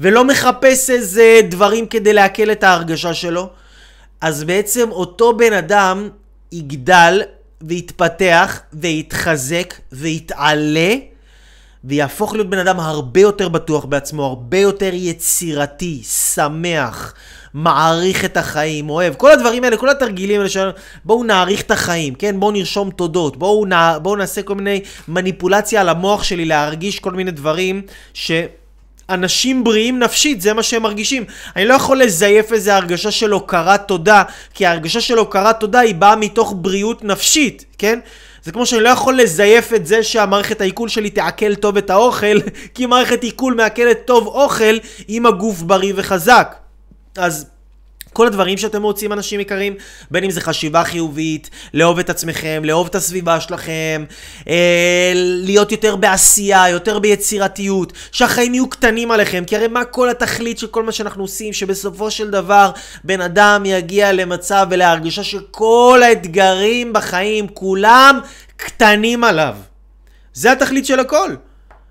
ולא מחפש איזה דברים כדי לעכל את ההרגשה שלו, אז בעצם אותו בן אדם יגדל ויתפתח ויתחזק ויתעלה ויהפוך להיות בן אדם הרבה יותר בטוח בעצמו, הרבה יותר יצירתי, שמח, מעריך את החיים, אוהב, כל הדברים האלה, כל התרגילים האלה שלנו, בואו נעריך את החיים, כן? בואו נרשום תודות, בואו, נע... בואו נעשה כל מיני מניפולציה על המוח שלי להרגיש כל מיני דברים ש... אנשים בריאים נפשית, זה מה שהם מרגישים. אני לא יכול לזייף איזה הרגשה של הוקרת תודה, כי ההרגשה של הוקרת תודה היא באה מתוך בריאות נפשית, כן? זה כמו שאני לא יכול לזייף את זה שהמערכת העיכול שלי תעכל טוב את האוכל, כי מערכת עיכול מעכלת טוב אוכל אם הגוף בריא וחזק. אז... כל הדברים שאתם רוצים, אנשים יקרים, בין אם זה חשיבה חיובית, לאהוב את עצמכם, לאהוב את הסביבה שלכם, אה, להיות יותר בעשייה, יותר ביצירתיות, שהחיים יהיו קטנים עליכם, כי הרי מה כל התכלית של כל מה שאנחנו עושים, שבסופו של דבר בן אדם יגיע למצב ולהרגישה שכל האתגרים בחיים, כולם קטנים עליו. זה התכלית של הכל.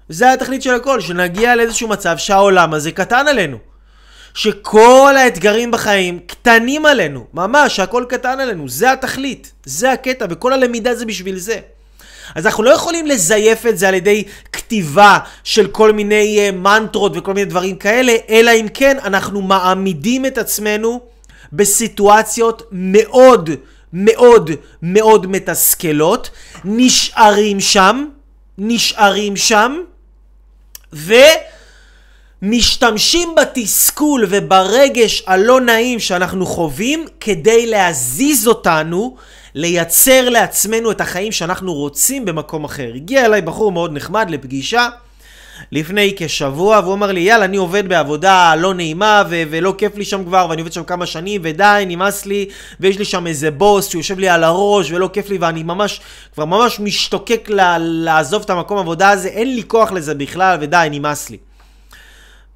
זה התכלית של הכל, שנגיע לאיזשהו מצב שהעולם הזה קטן עלינו. שכל האתגרים בחיים קטנים עלינו, ממש, הכל קטן עלינו, זה התכלית, זה הקטע, וכל הלמידה זה בשביל זה. אז אנחנו לא יכולים לזייף את זה על ידי כתיבה של כל מיני uh, מנטרות וכל מיני דברים כאלה, אלא אם כן אנחנו מעמידים את עצמנו בסיטואציות מאוד מאוד מאוד מתסכלות, נשארים שם, נשארים שם, ו... משתמשים בתסכול וברגש הלא נעים שאנחנו חווים כדי להזיז אותנו, לייצר לעצמנו את החיים שאנחנו רוצים במקום אחר. הגיע אליי בחור מאוד נחמד לפגישה לפני כשבוע והוא אמר לי יאללה אני עובד בעבודה לא נעימה ו- ולא כיף לי שם כבר ואני עובד שם כמה שנים ודי נמאס לי ויש לי שם איזה בוס שיושב לי על הראש ולא כיף לי ואני ממש כבר ממש משתוקק לה- לעזוב את המקום עבודה הזה אין לי כוח לזה בכלל ודי נמאס לי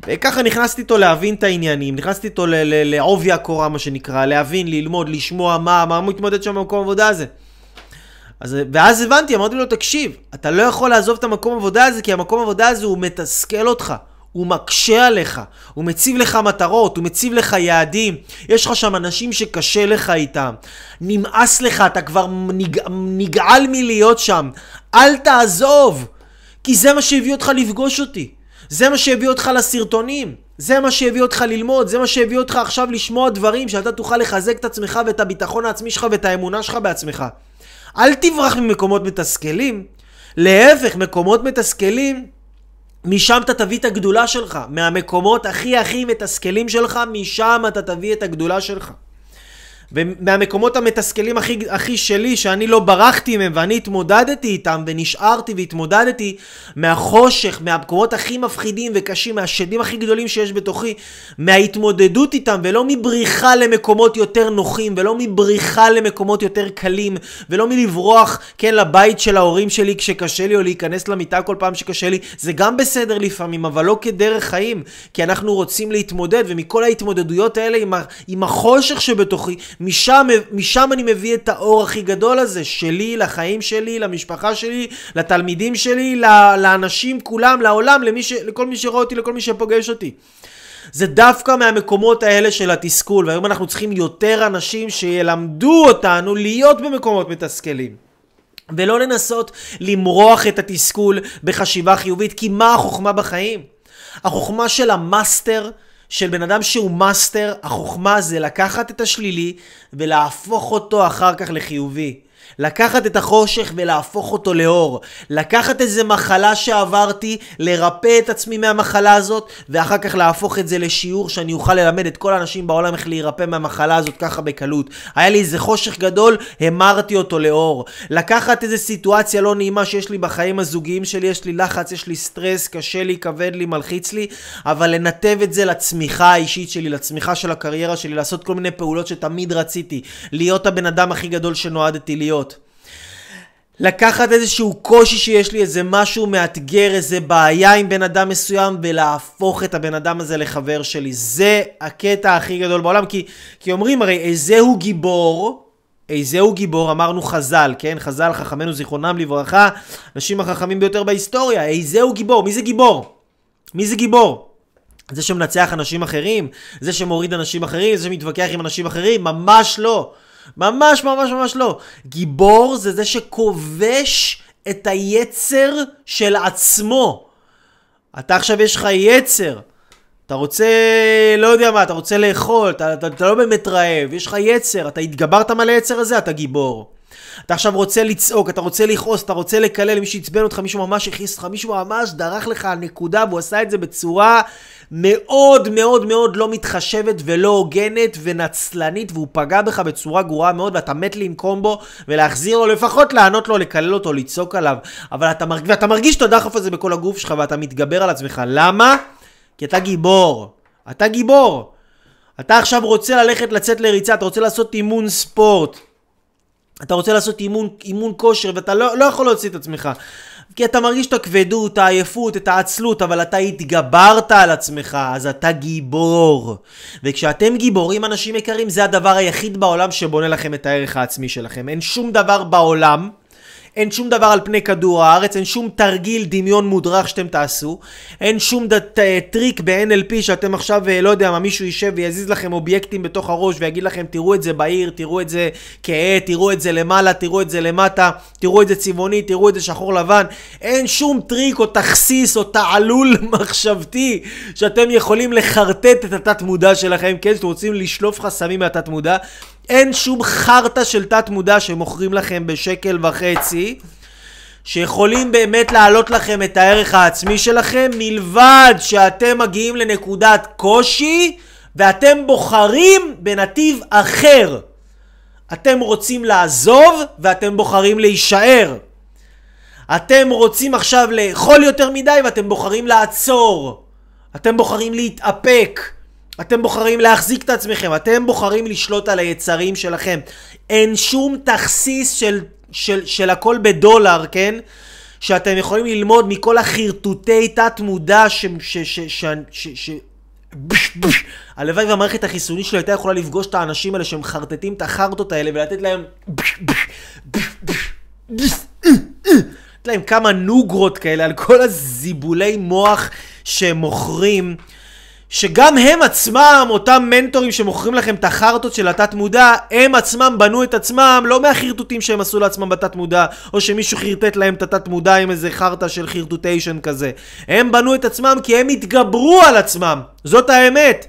וככה נכנסתי איתו להבין את העניינים, נכנסתי איתו לעובי הקורה מה שנקרא, להבין, ללמוד, לשמוע מה, מה מתמודד שם במקום עבודה הזה. אז, ואז הבנתי, אמרתי לו, תקשיב, אתה לא יכול לעזוב את המקום עבודה הזה, כי המקום עבודה הזה הוא מתסכל אותך. הוא מקשה עליך, הוא מציב לך מטרות, הוא מציב לך יעדים. יש לך שם אנשים שקשה לך איתם. נמאס לך, אתה כבר נג... נגעל מלהיות שם. אל תעזוב, כי זה מה שהביא אותך לפגוש אותי. זה מה שהביא אותך לסרטונים, זה מה שהביא אותך ללמוד, זה מה שהביא אותך עכשיו לשמוע דברים שאתה תוכל לחזק את עצמך ואת הביטחון העצמי שלך ואת האמונה שלך בעצמך. אל תברח ממקומות מתסכלים, להפך, מקומות מתסכלים, משם אתה תביא את הגדולה שלך. מהמקומות הכי הכי מתסכלים שלך, משם אתה תביא את הגדולה שלך. ומהמקומות המתסכלים הכי, הכי שלי, שאני לא ברחתי מהם ואני התמודדתי איתם ונשארתי והתמודדתי מהחושך, מהמקומות הכי מפחידים וקשים, מהשדים הכי גדולים שיש בתוכי, מההתמודדות איתם ולא מבריחה למקומות יותר נוחים ולא מבריחה למקומות יותר קלים ולא מלברוח, כן, לבית של ההורים שלי כשקשה לי או להיכנס למיטה כל פעם שקשה לי, זה גם בסדר לפעמים, אבל לא כדרך חיים, כי אנחנו רוצים להתמודד ומכל ההתמודדויות האלה עם, עם החושך שבתוכי משם, משם אני מביא את האור הכי גדול הזה, שלי, לחיים שלי, למשפחה שלי, לתלמידים שלי, לאנשים כולם, לעולם, למי ש, לכל מי שרואה אותי, לכל מי שפוגש אותי. זה דווקא מהמקומות האלה של התסכול, והיום אנחנו צריכים יותר אנשים שילמדו אותנו להיות במקומות מתסכלים. ולא לנסות למרוח את התסכול בחשיבה חיובית, כי מה החוכמה בחיים? החוכמה של המאסטר של בן אדם שהוא מאסטר, החוכמה זה לקחת את השלילי ולהפוך אותו אחר כך לחיובי. לקחת את החושך ולהפוך אותו לאור. לקחת איזה מחלה שעברתי, לרפא את עצמי מהמחלה הזאת, ואחר כך להפוך את זה לשיעור שאני אוכל ללמד את כל האנשים בעולם איך להירפא מהמחלה הזאת ככה בקלות. היה לי איזה חושך גדול, המרתי אותו לאור. לקחת איזה סיטואציה לא נעימה שיש לי בחיים הזוגיים שלי, יש לי לחץ, יש לי סטרס, קשה לי, כבד לי, מלחיץ לי, אבל לנתב את זה לצמיחה האישית שלי, לצמיחה של הקריירה שלי, לעשות כל מיני פעולות שתמיד רציתי. להיות הבן אדם הכי גדול שנועדתי להיות. לקחת איזשהו קושי שיש לי, איזה משהו מאתגר, איזה בעיה עם בן אדם מסוים, ולהפוך את הבן אדם הזה לחבר שלי. זה הקטע הכי גדול בעולם, כי, כי אומרים הרי, איזהו גיבור, איזהו גיבור, אמרנו חז"ל, כן? חז"ל, חכמינו זיכרונם לברכה, אנשים החכמים ביותר בהיסטוריה. איזהו גיבור, מי זה גיבור? מי זה גיבור? זה שמנצח אנשים אחרים? זה שמוריד אנשים אחרים? זה שמתווכח עם אנשים אחרים? ממש לא. ממש ממש ממש לא. גיבור זה זה שכובש את היצר של עצמו. אתה עכשיו יש לך יצר. אתה רוצה, לא יודע מה, אתה רוצה לאכול, אתה, אתה, אתה לא באמת רעב, יש לך יצר, אתה התגברת על היצר הזה, אתה גיבור. אתה עכשיו רוצה לצעוק, אתה רוצה לכעוס, אתה רוצה לקלל, מישהו עצבן אותך, מישהו ממש הכעיס אותך, מישהו ממש דרך לך על נקודה, והוא עשה את זה בצורה מאוד מאוד מאוד לא מתחשבת ולא הוגנת ונצלנית, והוא פגע בך בצורה גרועה מאוד, ואתה מת לנקום בו ולהחזיר לו, לפחות לענות לו, לקלל אותו, לצעוק עליו. אבל אתה, מרג... ואתה מרגיש את הדחף הזה בכל הגוף שלך, ואתה מתגבר על עצמך. למה? כי אתה גיבור. אתה גיבור. אתה עכשיו רוצה ללכת לצאת לריצה, אתה רוצה לעשות אימון ספורט. אתה רוצה לעשות אימון, אימון כושר ואתה לא, לא יכול להוציא את עצמך. כי אתה מרגיש את הכבדות, העייפות, את העצלות, אבל אתה התגברת על עצמך, אז אתה גיבור. וכשאתם גיבורים, אנשים יקרים, זה הדבר היחיד בעולם שבונה לכם את הערך העצמי שלכם. אין שום דבר בעולם אין שום דבר על פני כדור הארץ, אין שום תרגיל דמיון מודרך שאתם תעשו, אין שום ד... טריק ב-NLP שאתם עכשיו, אה, לא יודע מה, מישהו יישב ויזיז לכם אובייקטים בתוך הראש ויגיד לכם, תראו את זה בהיר, תראו את זה כהה, תראו את זה למעלה, תראו את זה למטה, תראו את זה צבעוני, תראו את זה שחור לבן. אין שום טריק או תכסיס או תעלול מחשבתי שאתם יכולים לחרטט את התת מודע שלכם, כן? שאתם רוצים לשלוף חסמים מהתת מודע. אין שום חרטא של תת מודע שמוכרים לכם בשקל וחצי, שיכולים באמת להעלות לכם את הערך העצמי שלכם, מלבד שאתם מגיעים לנקודת קושי ואתם בוחרים בנתיב אחר. אתם רוצים לעזוב ואתם בוחרים להישאר. אתם רוצים עכשיו לאכול יותר מדי ואתם בוחרים לעצור. אתם בוחרים להתאפק. אתם בוחרים להחזיק את עצמכם, אתם בוחרים לשלוט על היצרים שלכם. אין שום תכסיס של, של, של הכל בדולר, כן? שאתם יכולים ללמוד מכל החרטוטי תת מודע ש... ש, ש, ש, ש, ש הלוואי והמערכת החיסונית שלי הייתה יכולה לפגוש את האנשים האלה שמחרטטים את החרטות האלה ולתת להם... לתת להם כמה נוגרות כאלה על כל הזיבולי מוח שמוכרים. שגם הם עצמם, אותם מנטורים שמוכרים לכם את החרטות של התת מודע, הם עצמם בנו את עצמם לא מהחרטוטים שהם עשו לעצמם בתת מודע, או שמישהו חרטט להם את התת מודע עם איזה חרטה של חרטוטיישן כזה. הם בנו את עצמם כי הם התגברו על עצמם, זאת האמת.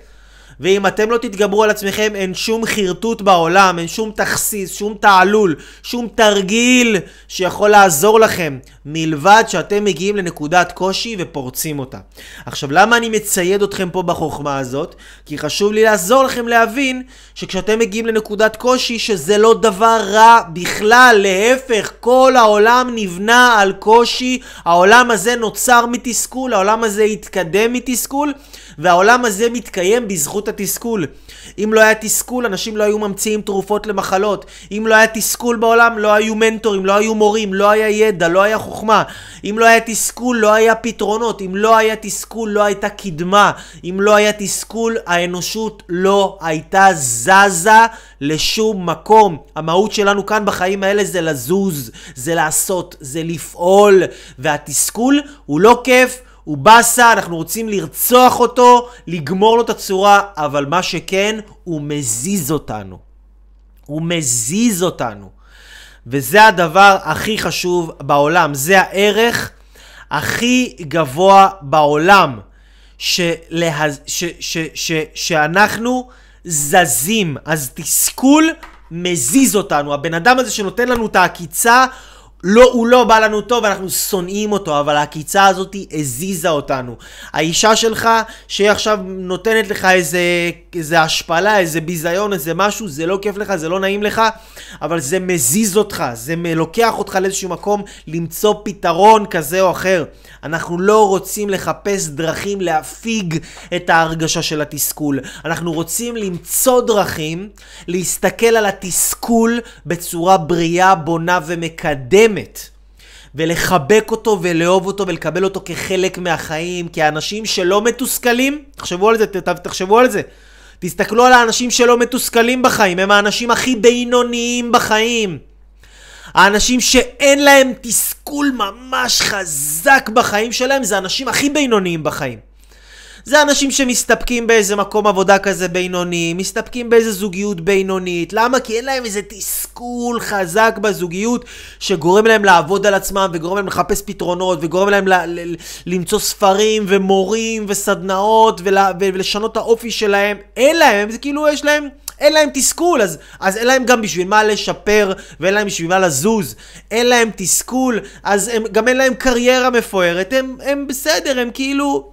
ואם אתם לא תתגברו על עצמכם, אין שום חרטוט בעולם, אין שום תכסיס, שום תעלול, שום תרגיל שיכול לעזור לכם, מלבד שאתם מגיעים לנקודת קושי ופורצים אותה. עכשיו, למה אני מצייד אתכם פה בחוכמה הזאת? כי חשוב לי לעזור לכם להבין שכשאתם מגיעים לנקודת קושי, שזה לא דבר רע בכלל, להפך, כל העולם נבנה על קושי, העולם הזה נוצר מתסכול, העולם הזה התקדם מתסכול. והעולם הזה מתקיים בזכות התסכול. אם לא היה תסכול, אנשים לא היו ממציאים תרופות למחלות. אם לא היה תסכול בעולם, לא היו מנטורים, לא היו מורים, לא היה ידע, לא היה חוכמה. אם לא היה תסכול, לא היה פתרונות. אם לא היה תסכול, לא הייתה קדמה. אם לא היה תסכול, האנושות לא הייתה זזה לשום מקום. המהות שלנו כאן בחיים האלה זה לזוז, זה לעשות, זה לפעול. והתסכול הוא לא כיף. הוא באסה, אנחנו רוצים לרצוח אותו, לגמור לו את הצורה, אבל מה שכן, הוא מזיז אותנו. הוא מזיז אותנו. וזה הדבר הכי חשוב בעולם, זה הערך הכי גבוה בעולם, שלה... ש... ש... ש... שאנחנו זזים. אז תסכול מזיז אותנו. הבן אדם הזה שנותן לנו את העקיצה, לא, הוא לא בא לנו טוב, אנחנו שונאים אותו, אבל העקיצה הזאת הזיזה אותנו. האישה שלך, שהיא עכשיו נותנת לך איזה, איזה השפלה, איזה ביזיון, איזה משהו, זה לא כיף לך, זה לא נעים לך, אבל זה מזיז אותך, זה לוקח אותך לאיזשהו מקום למצוא פתרון כזה או אחר. אנחנו לא רוצים לחפש דרכים להפיג את ההרגשה של התסכול. אנחנו רוצים למצוא דרכים להסתכל על התסכול בצורה בריאה, בונה ומקדמת. ולחבק אותו ולאהוב אותו ולקבל אותו כחלק מהחיים, כי האנשים שלא מתוסכלים, תחשבו על זה, תחשבו על זה. תסתכלו על האנשים שלא מתוסכלים בחיים, הם האנשים הכי בינוניים בחיים. האנשים שאין להם תסכול ממש חזק בחיים שלהם, זה האנשים הכי בינוניים בחיים. זה אנשים שמסתפקים באיזה מקום עבודה כזה בינוני, מסתפקים באיזה זוגיות בינונית. למה? כי אין להם איזה תסכול חזק בזוגיות שגורם להם לעבוד על עצמם וגורם להם לחפש פתרונות וגורם להם ל- ל- למצוא ספרים ומורים וסדנאות ול- ולשנות האופי שלהם. אין להם, זה כאילו יש להם... אין להם תסכול, אז, אז אין להם גם בשביל מה לשפר ואין להם בשביל מה לזוז. אין להם תסכול, אז הם, גם אין להם קריירה מפוארת, הם, הם בסדר, הם כאילו...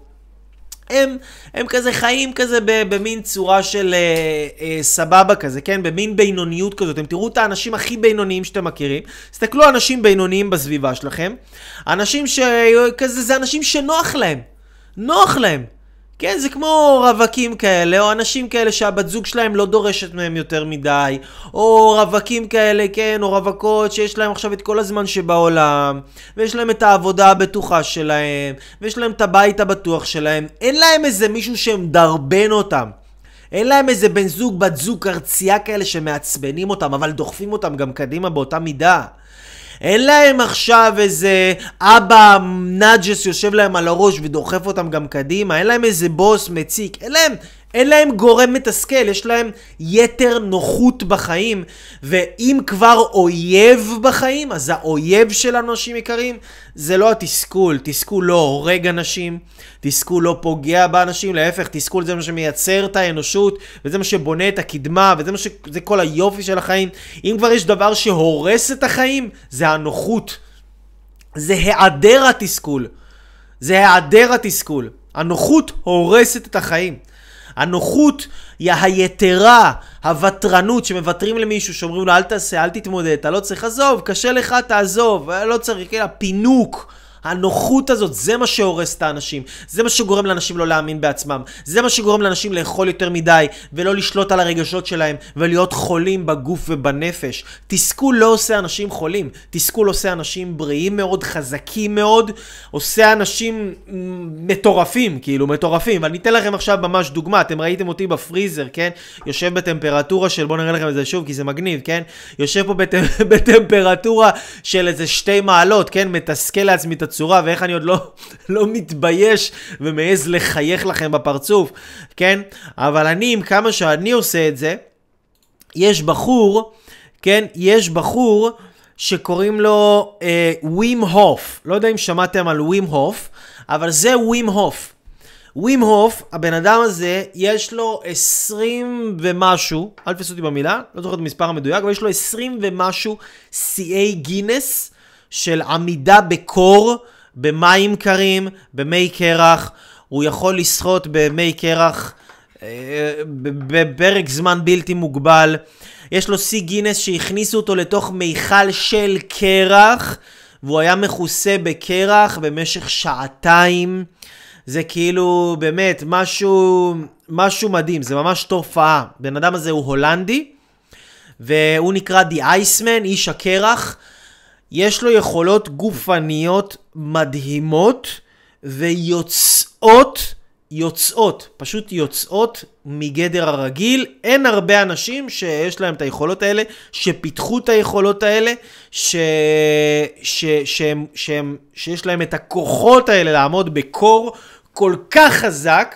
הם, הם כזה חיים כזה במין צורה של אה, אה, סבבה כזה, כן? במין בינוניות כזאת. אתם תראו את האנשים הכי בינוניים שאתם מכירים. תסתכלו על אנשים בינוניים בסביבה שלכם. אנשים שכזה, זה אנשים שנוח להם. נוח להם. כן, זה כמו רווקים כאלה, או אנשים כאלה שהבת זוג שלהם לא דורשת מהם יותר מדי, או רווקים כאלה, כן, או רווקות שיש להם עכשיו את כל הזמן שבעולם, ויש להם את העבודה הבטוחה שלהם, ויש להם את הבית הבטוח שלהם, אין להם איזה מישהו שמדרבן אותם. אין להם איזה בן זוג, בת זוג, ארצייה כאלה שמעצבנים אותם, אבל דוחפים אותם גם קדימה באותה מידה. אין להם עכשיו איזה אבא נאג'ס יושב להם על הראש ודוחף אותם גם קדימה, אין להם איזה בוס מציק, אין להם, אין להם גורם מתסכל, יש להם יתר נוחות בחיים, ואם כבר אויב בחיים, אז האויב של אנשים יקרים זה לא התסכול, תסכול לא הורג אנשים, תסכול לא פוגע באנשים, להפך, תסכול זה מה שמייצר את האנושות, וזה מה שבונה את הקדמה, וזה מה ש... זה כל היופי של החיים. אם כבר יש דבר שהורס את החיים, זה הנוחות. זה היעדר התסכול. זה היעדר התסכול. הנוחות הורסת את החיים. הנוחות היא היתרה, הוותרנות, שמוותרים למישהו, שאומרים לו אל תעשה, אל תתמודד, אתה לא צריך, עזוב, קשה לך, תעזוב, לא צריך, כן, הפינוק. הנוחות הזאת, זה מה שהורס את האנשים. זה מה שגורם לאנשים לא להאמין בעצמם. זה מה שגורם לאנשים לאכול יותר מדי, ולא לשלוט על הרגשות שלהם, ולהיות חולים בגוף ובנפש. תסכול לא עושה אנשים חולים. תסכול עושה אנשים בריאים מאוד, חזקים מאוד, עושה אנשים מטורפים, כאילו מטורפים. ואני אתן לכם עכשיו ממש דוגמה. אתם ראיתם אותי בפריזר, כן? יושב בטמפרטורה של, בואו נראה לכם את זה שוב, כי זה מגניב, כן? יושב פה בט... בטמפרטורה של איזה שתי מעלות, כן? מתסכל לעצמי את הצורה, ואיך אני עוד לא, לא מתבייש ומעז לחייך לכם בפרצוף, כן? אבל אני, עם כמה שאני עושה את זה, יש בחור, כן? יש בחור שקוראים לו אה, ווים הוף. לא יודע אם שמעתם על ווים הוף, אבל זה ווים הוף. ווים הוף, הבן אדם הזה, יש לו 20 ומשהו, אל תפסו אותי במילה, לא זוכר את המספר המדויק, אבל יש לו 20 ומשהו שיאי גינס של עמידה בקור, במים קרים, במי קרח. הוא יכול לשחות במי קרח אה, בפרק זמן בלתי מוגבל. יש לו שיא גינס שהכניסו אותו לתוך מיכל של קרח, והוא היה מכוסה בקרח במשך שעתיים. זה כאילו, באמת, משהו, משהו מדהים, זה ממש תופעה. בן אדם הזה הוא הולנדי, והוא נקרא The Iceman, איש הקרח. יש לו יכולות גופניות מדהימות ויוצאות, יוצאות, פשוט יוצאות מגדר הרגיל. אין הרבה אנשים שיש להם את היכולות האלה, שפיתחו את היכולות האלה, ש... ש... שהם, שהם, שיש להם את הכוחות האלה לעמוד בקור כל כך חזק.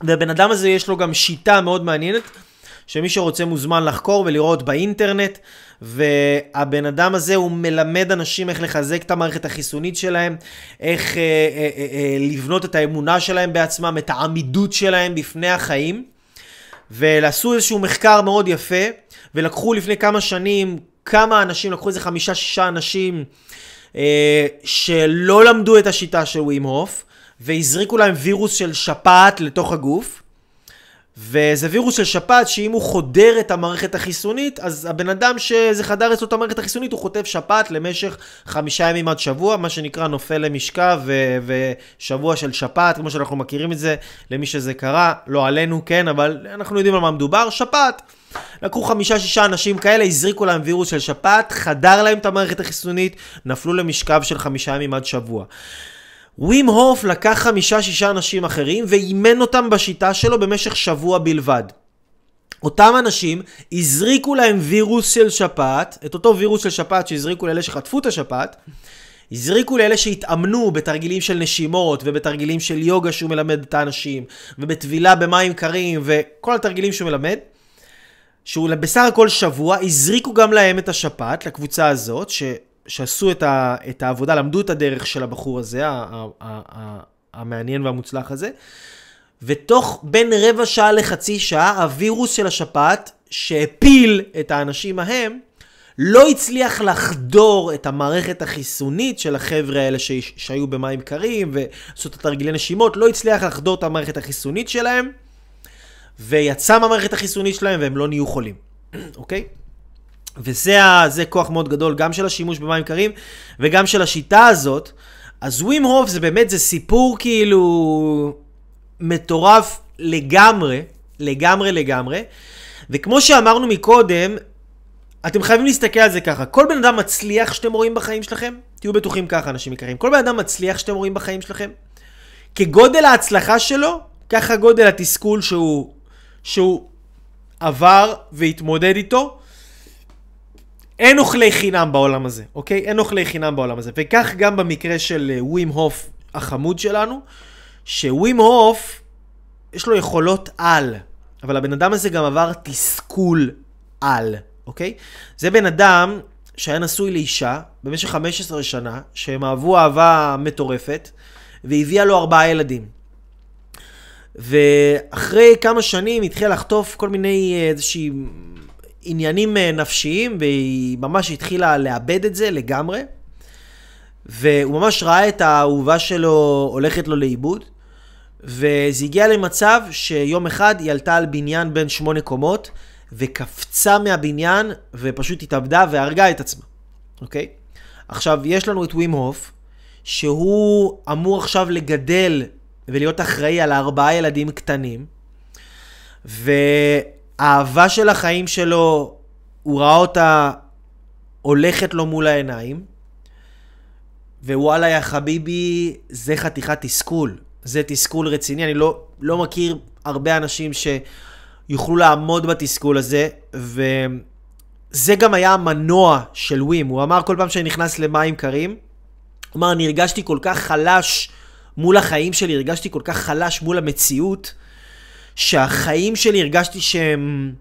והבן אדם הזה יש לו גם שיטה מאוד מעניינת. שמי שרוצה מוזמן לחקור ולראות באינטרנט, והבן אדם הזה הוא מלמד אנשים איך לחזק את המערכת החיסונית שלהם, איך אה, אה, אה, אה, לבנות את האמונה שלהם בעצמם, את העמידות שלהם בפני החיים. ועשו איזשהו מחקר מאוד יפה, ולקחו לפני כמה שנים כמה אנשים, לקחו איזה חמישה-שישה אנשים אה, שלא למדו את השיטה של ווים הוף, והזריקו להם וירוס של שפעת לתוך הגוף. וזה וירוס של שפעת שאם הוא חודר את המערכת החיסונית, אז הבן אדם שזה חדר אצלו את המערכת החיסונית, הוא חוטף שפעת למשך חמישה ימים עד שבוע, מה שנקרא נופל למשכב ו- ושבוע של שפעת, כמו שאנחנו מכירים את זה, למי שזה קרה, לא עלינו, כן, אבל אנחנו יודעים על מה מדובר, שפעת. לקחו חמישה-שישה אנשים כאלה, הזריקו להם וירוס של שפעת, חדר להם את המערכת החיסונית, נפלו למשכב של חמישה ימים עד שבוע. ווים הוף לקח חמישה-שישה אנשים אחרים ואימן אותם בשיטה שלו במשך שבוע בלבד. אותם אנשים הזריקו להם וירוס של שפעת, את אותו וירוס של שפעת שהזריקו לאלה שחטפו את השפעת, הזריקו לאלה שהתאמנו בתרגילים של נשימות ובתרגילים של יוגה שהוא מלמד את האנשים ובטבילה במים קרים וכל התרגילים שהוא מלמד, שהוא בסך הכל שבוע, הזריקו גם להם את השפעת, לקבוצה הזאת, ש... שעשו את, ה, את העבודה, למדו את הדרך של הבחור הזה, ה, ה, ה, ה, המעניין והמוצלח הזה, ותוך בין רבע שעה לחצי שעה, הווירוס של השפעת, שהפיל את האנשים ההם, לא הצליח לחדור את המערכת החיסונית של החבר'ה האלה ש... שהיו במים קרים ועשו את התרגילי נשימות, לא הצליח לחדור את המערכת החיסונית שלהם, ויצא מהמערכת החיסונית שלהם והם לא נהיו חולים, אוקיי? וזה כוח מאוד גדול, גם של השימוש במים קרים וגם של השיטה הזאת. אז ווים הוף זה באמת, זה סיפור כאילו מטורף לגמרי, לגמרי לגמרי. וכמו שאמרנו מקודם, אתם חייבים להסתכל על זה ככה. כל בן אדם מצליח שאתם רואים בחיים שלכם, תהיו בטוחים ככה, אנשים יקרים. כל בן אדם מצליח שאתם רואים בחיים שלכם, כגודל ההצלחה שלו, ככה גודל התסכול שהוא, שהוא עבר והתמודד איתו, אין אוכלי חינם בעולם הזה, אוקיי? אין אוכלי חינם בעולם הזה. וכך גם במקרה של אה, ווים הוף החמוד שלנו, שווים הוף, יש לו יכולות על, אבל הבן אדם הזה גם עבר תסכול על, אוקיי? זה בן אדם שהיה נשוי לאישה במשך 15 שנה, שהם אהבו אהבה מטורפת, והביאה לו ארבעה ילדים. ואחרי כמה שנים התחילה לחטוף כל מיני אה, איזושהי עניינים אה, נפשיים, והיא ממש התחילה לאבד את זה לגמרי. והוא ממש ראה את האהובה שלו הולכת לו לאיבוד. וזה הגיע למצב שיום אחד היא עלתה על בניין בין שמונה קומות, וקפצה מהבניין, ופשוט התאבדה והרגה את עצמה, אוקיי? עכשיו, יש לנו את ווים הוף, שהוא אמור עכשיו לגדל ולהיות אחראי על ארבעה ילדים קטנים, ו... האהבה של החיים שלו, הוא ראה אותה הולכת לו מול העיניים, ווואלה יא חביבי, זה חתיכת תסכול. זה תסכול רציני. אני לא, לא מכיר הרבה אנשים שיוכלו לעמוד בתסכול הזה, וזה גם היה המנוע של ווים. הוא אמר כל פעם שאני נכנס למים קרים, הוא אמר, אני הרגשתי כל כך חלש מול החיים שלי, הרגשתי כל כך חלש מול המציאות, שהחיים שלי הרגשתי שהם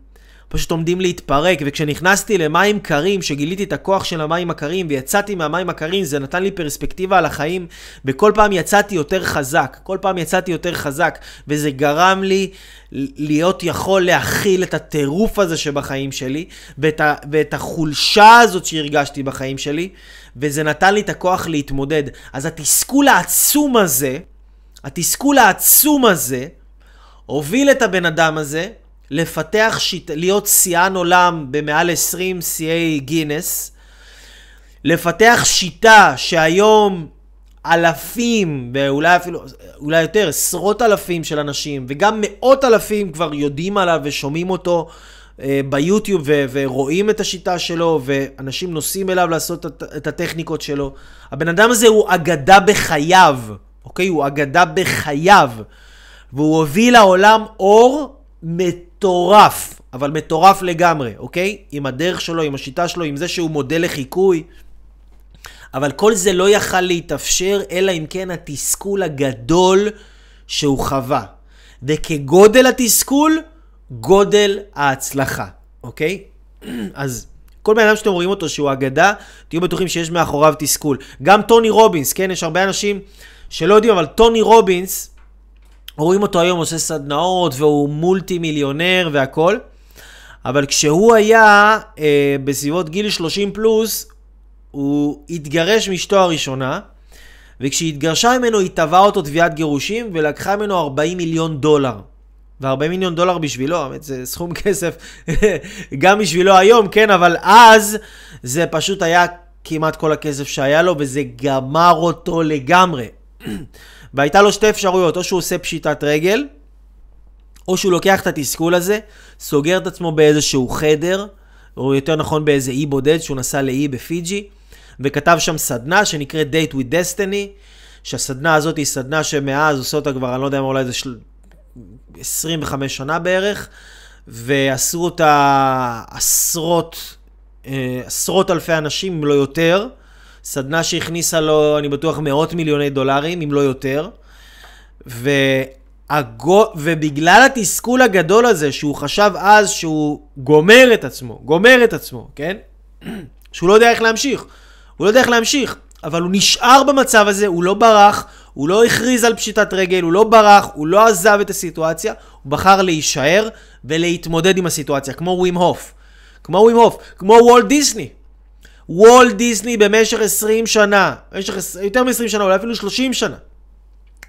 פשוט עומדים להתפרק, וכשנכנסתי למים קרים, שגיליתי את הכוח של המים הקרים, ויצאתי מהמים הקרים, זה נתן לי פרספקטיבה על החיים, וכל פעם יצאתי יותר חזק, כל פעם יצאתי יותר חזק, וזה גרם לי להיות יכול להכיל את הטירוף הזה שבחיים שלי, ואת, ה, ואת החולשה הזאת שהרגשתי בחיים שלי, וזה נתן לי את הכוח להתמודד. אז התסכול העצום הזה, התסכול העצום הזה, הוביל את הבן אדם הזה לפתח שיט... להיות שיאן עולם במעל 20 שיאי גינס, לפתח שיטה שהיום אלפים, ואולי אפילו, אולי יותר, עשרות אלפים של אנשים, וגם מאות אלפים כבר יודעים עליו ושומעים אותו אה, ביוטיוב ו- ורואים את השיטה שלו, ואנשים נוסעים אליו לעשות את, את הטכניקות שלו. הבן אדם הזה הוא אגדה בחייו, אוקיי? הוא אגדה בחייו. והוא הוביל לעולם אור מטורף, אבל מטורף לגמרי, אוקיי? עם הדרך שלו, עם השיטה שלו, עם זה שהוא מודל לחיקוי. אבל כל זה לא יכל להתאפשר, אלא אם כן התסכול הגדול שהוא חווה. וכגודל התסכול, גודל ההצלחה, אוקיי? אז כל בן אדם שאתם רואים אותו שהוא אגדה, תהיו בטוחים שיש מאחוריו תסכול. גם טוני רובינס, כן? יש הרבה אנשים שלא יודעים, אבל טוני רובינס, רואים אותו היום עושה סדנאות והוא מולטי מיליונר והכל, אבל כשהוא היה אה, בסביבות גיל 30 פלוס, הוא התגרש מאשתו הראשונה, וכשהיא התגרשה ממנו היא תבעה אותו תביעת גירושים ולקחה ממנו 40 מיליון דולר. ו-40 מיליון דולר בשבילו, האמת זה סכום כסף גם בשבילו היום, כן, אבל אז זה פשוט היה כמעט כל הכסף שהיה לו, וזה גמר אותו לגמרי. והייתה לו שתי אפשרויות, או שהוא עושה פשיטת רגל, או שהוא לוקח את התסכול הזה, סוגר את עצמו באיזשהו חדר, או יותר נכון באיזה אי בודד, שהוא נסע לאי בפיג'י, וכתב שם סדנה שנקראת Date with Destiny, שהסדנה הזאת היא סדנה שמאז עושה אותה כבר, אני לא יודע מה, אולי זה של... 25 שנה בערך, ועשו אותה עשרות, אה, עשרות אלפי אנשים, אם לא יותר. סדנה שהכניסה לו, אני בטוח, מאות מיליוני דולרים, אם לא יותר. והגו... ובגלל התסכול הגדול הזה, שהוא חשב אז שהוא גומר את עצמו, גומר את עצמו, כן? שהוא לא יודע איך להמשיך. הוא לא יודע איך להמשיך, אבל הוא נשאר במצב הזה, הוא לא ברח, הוא לא הכריז על פשיטת רגל, הוא לא ברח, הוא לא עזב את הסיטואציה, הוא בחר להישאר ולהתמודד עם הסיטואציה, כמו ווים הוף. כמו ווים הוף, כמו וולט דיסני. וולט דיסני במשך 20 שנה, במשך יותר מ-20 שנה, אולי אפילו 30 שנה.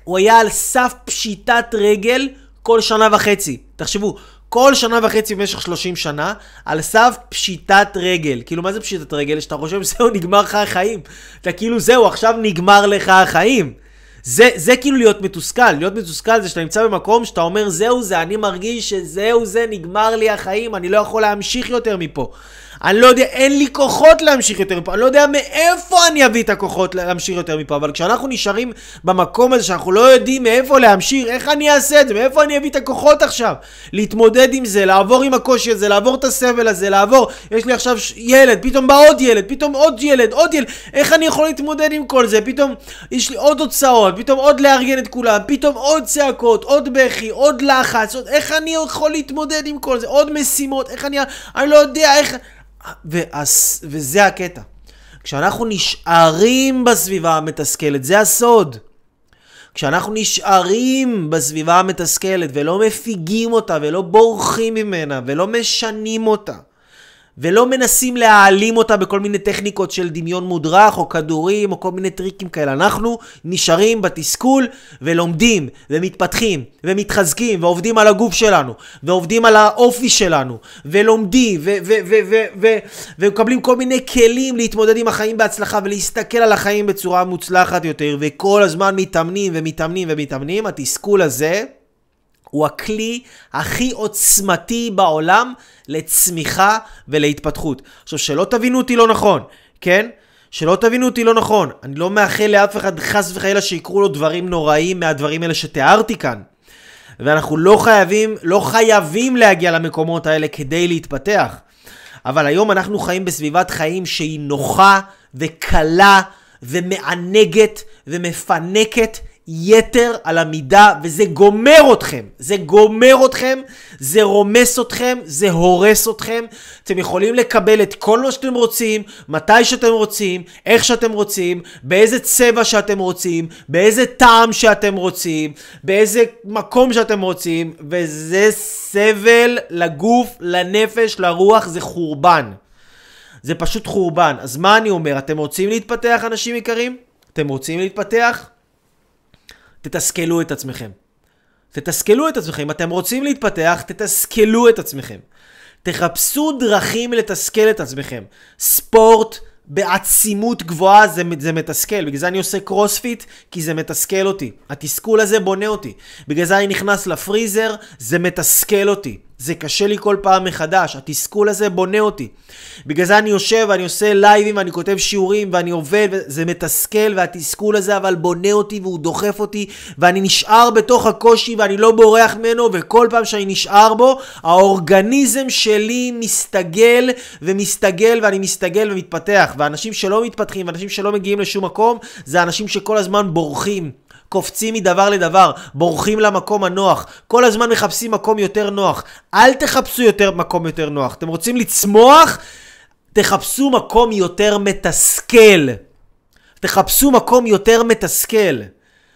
הוא היה על סף פשיטת רגל כל שנה וחצי. תחשבו, כל שנה וחצי במשך 30 שנה, על סף פשיטת רגל. כאילו, מה זה פשיטת רגל? שאתה חושב שזהו, נגמר לך החיים. אתה כאילו, זהו, עכשיו נגמר לך החיים. זה, זה כאילו להיות מתוסכל. להיות מתוסכל זה שאתה נמצא במקום שאתה אומר, זהו זה, אני מרגיש שזהו זה, נגמר לי החיים, אני לא יכול להמשיך יותר מפה. אני לא יודע, אין לי כוחות להמשיך יותר מפה, אני לא יודע מאיפה אני אביא את הכוחות להמשיך יותר מפה, אבל כשאנחנו נשארים במקום הזה שאנחנו לא יודעים מאיפה להמשיך, איך אני אעשה את זה, מאיפה אני אביא את הכוחות עכשיו? להתמודד עם זה, לעבור עם הקושי הזה, לעבור את הסבל הזה, לעבור, יש לי עכשיו ילד, פתאום בא עוד ילד, פתאום עוד ילד, עוד ילד, איך אני יכול להתמודד עם כל זה? פתאום יש לי עוד הוצאות, פתאום עוד לארגן את כולם, פתאום עוד צעקות, עוד בכי, עוד לחץ, עוד, איך אני יכול להתמודד עם כל זה? עוד משימות, איך אני, אני לא יודע איך... ואז, וזה הקטע. כשאנחנו נשארים בסביבה המתסכלת, זה הסוד. כשאנחנו נשארים בסביבה המתסכלת ולא מפיגים אותה ולא בורחים ממנה ולא משנים אותה, ולא מנסים להעלים אותה בכל מיני טכניקות של דמיון מודרך או כדורים או כל מיני טריקים כאלה. אנחנו נשארים בתסכול ולומדים ומתפתחים ומתחזקים ועובדים על הגוף שלנו ועובדים על האופי שלנו ולומדים ומקבלים כל מיני כלים להתמודד עם החיים בהצלחה ולהסתכל על החיים בצורה מוצלחת יותר וכל הזמן מתאמנים ומתאמנים ומתאמנים. התסכול הזה הוא הכלי הכי עוצמתי בעולם לצמיחה ולהתפתחות. עכשיו, שלא תבינו אותי לא נכון, כן? שלא תבינו אותי לא נכון. אני לא מאחל לאף אחד חס וחלילה שיקרו לו דברים נוראים מהדברים האלה שתיארתי כאן. ואנחנו לא חייבים, לא חייבים להגיע למקומות האלה כדי להתפתח. אבל היום אנחנו חיים בסביבת חיים שהיא נוחה וקלה ומענגת ומפנקת יתר על המידה, וזה גומר אתכם. זה גומר אתכם, זה רומס אתכם, זה הורס אתכם. אתם יכולים לקבל את כל מה שאתם רוצים, מתי שאתם רוצים, איך שאתם רוצים, באיזה צבע שאתם רוצים, באיזה טעם שאתם רוצים, באיזה מקום שאתם רוצים, וזה סבל לגוף, לנפש, לרוח, זה חורבן. זה פשוט חורבן. אז מה אני אומר? אתם רוצים להתפתח, אנשים יקרים? אתם רוצים להתפתח? תתסכלו את עצמכם. תתסכלו את עצמכם. אם אתם רוצים להתפתח, תתסכלו את עצמכם. תחפשו דרכים לתסכל את עצמכם. ספורט בעצימות גבוהה זה, זה מתסכל. בגלל זה אני עושה קרוספיט, כי זה מתסכל אותי. התסכול הזה בונה אותי. בגלל זה אני נכנס לפריזר, זה מתסכל אותי. זה קשה לי כל פעם מחדש, התסכול הזה בונה אותי. בגלל זה אני יושב ואני עושה לייבים ואני כותב שיעורים ואני עובד, זה מתסכל והתסכול הזה אבל בונה אותי והוא דוחף אותי ואני נשאר בתוך הקושי ואני לא בורח ממנו וכל פעם שאני נשאר בו, האורגניזם שלי מסתגל ומסתגל ואני מסתגל ומתפתח. ואנשים שלא מתפתחים ואנשים שלא מגיעים לשום מקום, זה אנשים שכל הזמן בורחים. קופצים מדבר לדבר, בורחים למקום הנוח, כל הזמן מחפשים מקום יותר נוח. אל תחפשו יותר מקום יותר נוח. אתם רוצים לצמוח? תחפשו מקום יותר מתסכל. תחפשו מקום יותר מתסכל.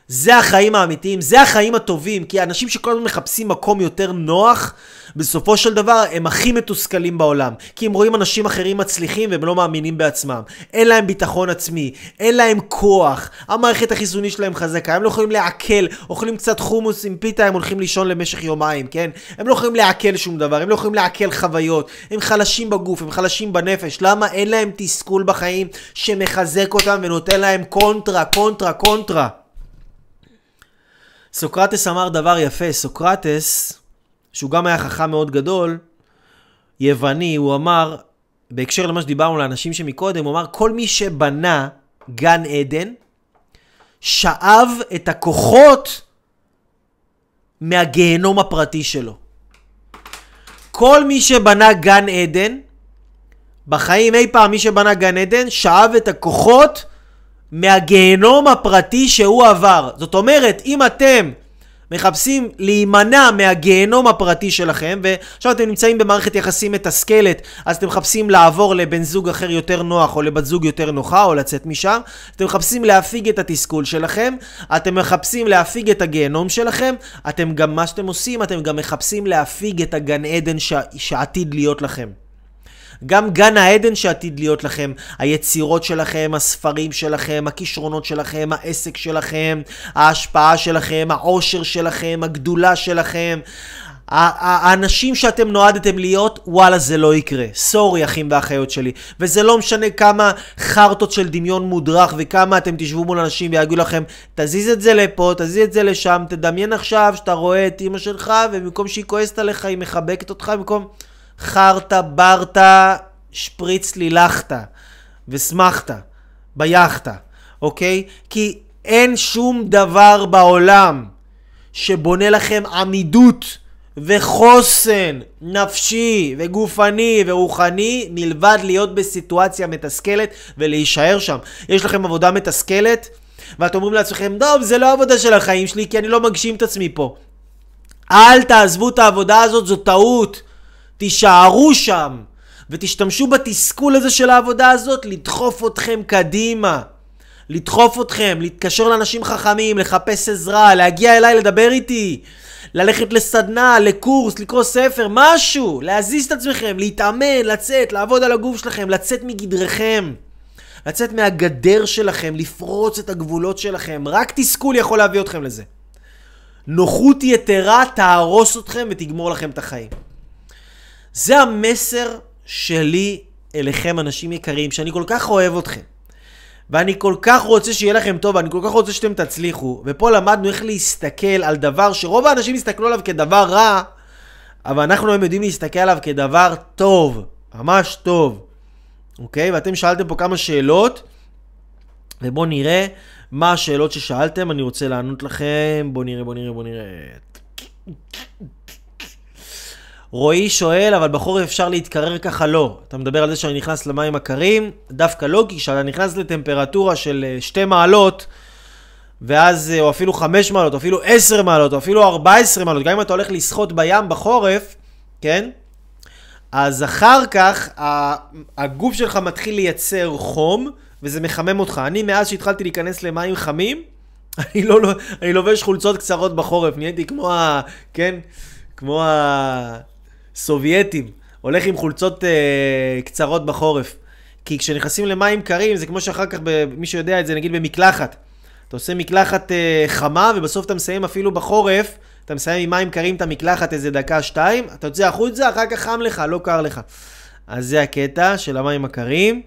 זה החיים האמיתיים, זה החיים הטובים, כי אנשים שכל הזמן מחפשים מקום יותר נוח, בסופו של דבר הם הכי מתוסכלים בעולם. כי הם רואים אנשים אחרים מצליחים והם לא מאמינים בעצמם. אין להם ביטחון עצמי, אין להם כוח, המערכת החיסונית שלהם חזקה, הם לא יכולים לעכל, אוכלים קצת חומוס עם פיתה, הם הולכים לישון למשך יומיים, כן? הם לא יכולים לעכל שום דבר, הם לא יכולים לעכל חוויות, הם חלשים בגוף, הם חלשים בנפש. למה? אין להם תסכול בחיים שמחזק אותם ונותן להם קונטרה, קונטרה, קונטרה. סוקרטס אמר דבר יפה, סוקרטס, שהוא גם היה חכם מאוד גדול, יווני, הוא אמר, בהקשר למה שדיברנו לאנשים שמקודם, הוא אמר, כל מי שבנה גן עדן, שאב את הכוחות מהגיהנום הפרטי שלו. כל מי שבנה גן עדן, בחיים אי פעם מי שבנה גן עדן, שאב את הכוחות מהגיהנום הפרטי שהוא עבר. זאת אומרת, אם אתם מחפשים להימנע מהגיהנום הפרטי שלכם, ועכשיו אתם נמצאים במערכת יחסים מתסכלת, אז אתם מחפשים לעבור לבן זוג אחר יותר נוח, או לבת זוג יותר נוחה, או לצאת משם, אתם מחפשים להפיג את התסכול שלכם, אתם מחפשים להפיג את הגיהנום שלכם, אתם גם, מה שאתם עושים, אתם גם מחפשים להפיג את הגן עדן ש... שעתיד להיות לכם. גם גן העדן שעתיד להיות לכם, היצירות שלכם, הספרים שלכם, הכישרונות שלכם, העסק שלכם, ההשפעה שלכם, העושר שלכם, הגדולה שלכם. האנשים שאתם נועדתם להיות, וואלה זה לא יקרה. סורי אחים ואחיות שלי. וזה לא משנה כמה חרטות של דמיון מודרך וכמה אתם תשבו מול אנשים ויגידו לכם, תזיז את זה לפה, תזיז את זה לשם, תדמיין עכשיו שאתה רואה את אימא שלך ובמקום שהיא כועסת עליך היא מחבקת אותך במקום... חרטה ברטה שפריץ לילכתה ושמחתה ביאכטה, אוקיי? כי אין שום דבר בעולם שבונה לכם עמידות וחוסן נפשי וגופני ורוחני מלבד להיות בסיטואציה מתסכלת ולהישאר שם. יש לכם עבודה מתסכלת ואתם אומרים לעצמכם, טוב, זה לא עבודה של החיים שלי כי אני לא מגשים את עצמי פה. אל תעזבו את העבודה הזאת, זו טעות. תישארו שם, ותשתמשו בתסכול הזה של העבודה הזאת לדחוף אתכם קדימה. לדחוף אתכם, להתקשר לאנשים חכמים, לחפש עזרה, להגיע אליי לדבר איתי, ללכת לסדנה, לקורס, לקרוא ספר, משהו, להזיז את עצמכם, להתאמן, לצאת, לעבוד על הגוף שלכם, לצאת מגדרכם. לצאת מהגדר שלכם, לפרוץ את הגבולות שלכם. רק תסכול יכול להביא אתכם לזה. נוחות יתרה תהרוס אתכם ותגמור לכם את החיים. זה המסר שלי אליכם, אנשים יקרים, שאני כל כך אוהב אתכם. ואני כל כך רוצה שיהיה לכם טוב, ואני כל כך רוצה שאתם תצליחו. ופה למדנו איך להסתכל על דבר שרוב האנשים יסתכלו עליו כדבר רע, אבל אנחנו היום יודעים להסתכל עליו כדבר טוב, ממש טוב. אוקיי? ואתם שאלתם פה כמה שאלות, ובואו נראה מה השאלות ששאלתם, אני רוצה לענות לכם. בואו נראה, בואו נראה, בואו נראה. רועי שואל, אבל בחורף אפשר להתקרר ככה? לא. אתה מדבר על זה שאני נכנס למים הקרים? דווקא לא, כי כשאתה נכנס לטמפרטורה של 2 אה, מעלות, ואז, אה, או אפילו 5 מעלות, או אפילו 10 מעלות, או אפילו 14 מעלות, גם אם אתה הולך לשחות בים בחורף, כן? אז אחר כך הגוף שלך מתחיל לייצר חום, וזה מחמם אותך. אני, מאז שהתחלתי להיכנס למים חמים, אני לא אני לובש חולצות קצרות בחורף, נהייתי כמו ה... כן? כמו ה... סובייטים, הולך עם חולצות אה, קצרות בחורף. כי כשנכנסים למים קרים, זה כמו שאחר כך, מי שיודע את זה, נגיד במקלחת. אתה עושה מקלחת אה, חמה, ובסוף אתה מסיים אפילו בחורף, אתה מסיים עם מים קרים את המקלחת איזה דקה, שתיים, אתה יוצא החוצה, אחר כך חם לך, לא קר לך. אז זה הקטע של המים הקרים.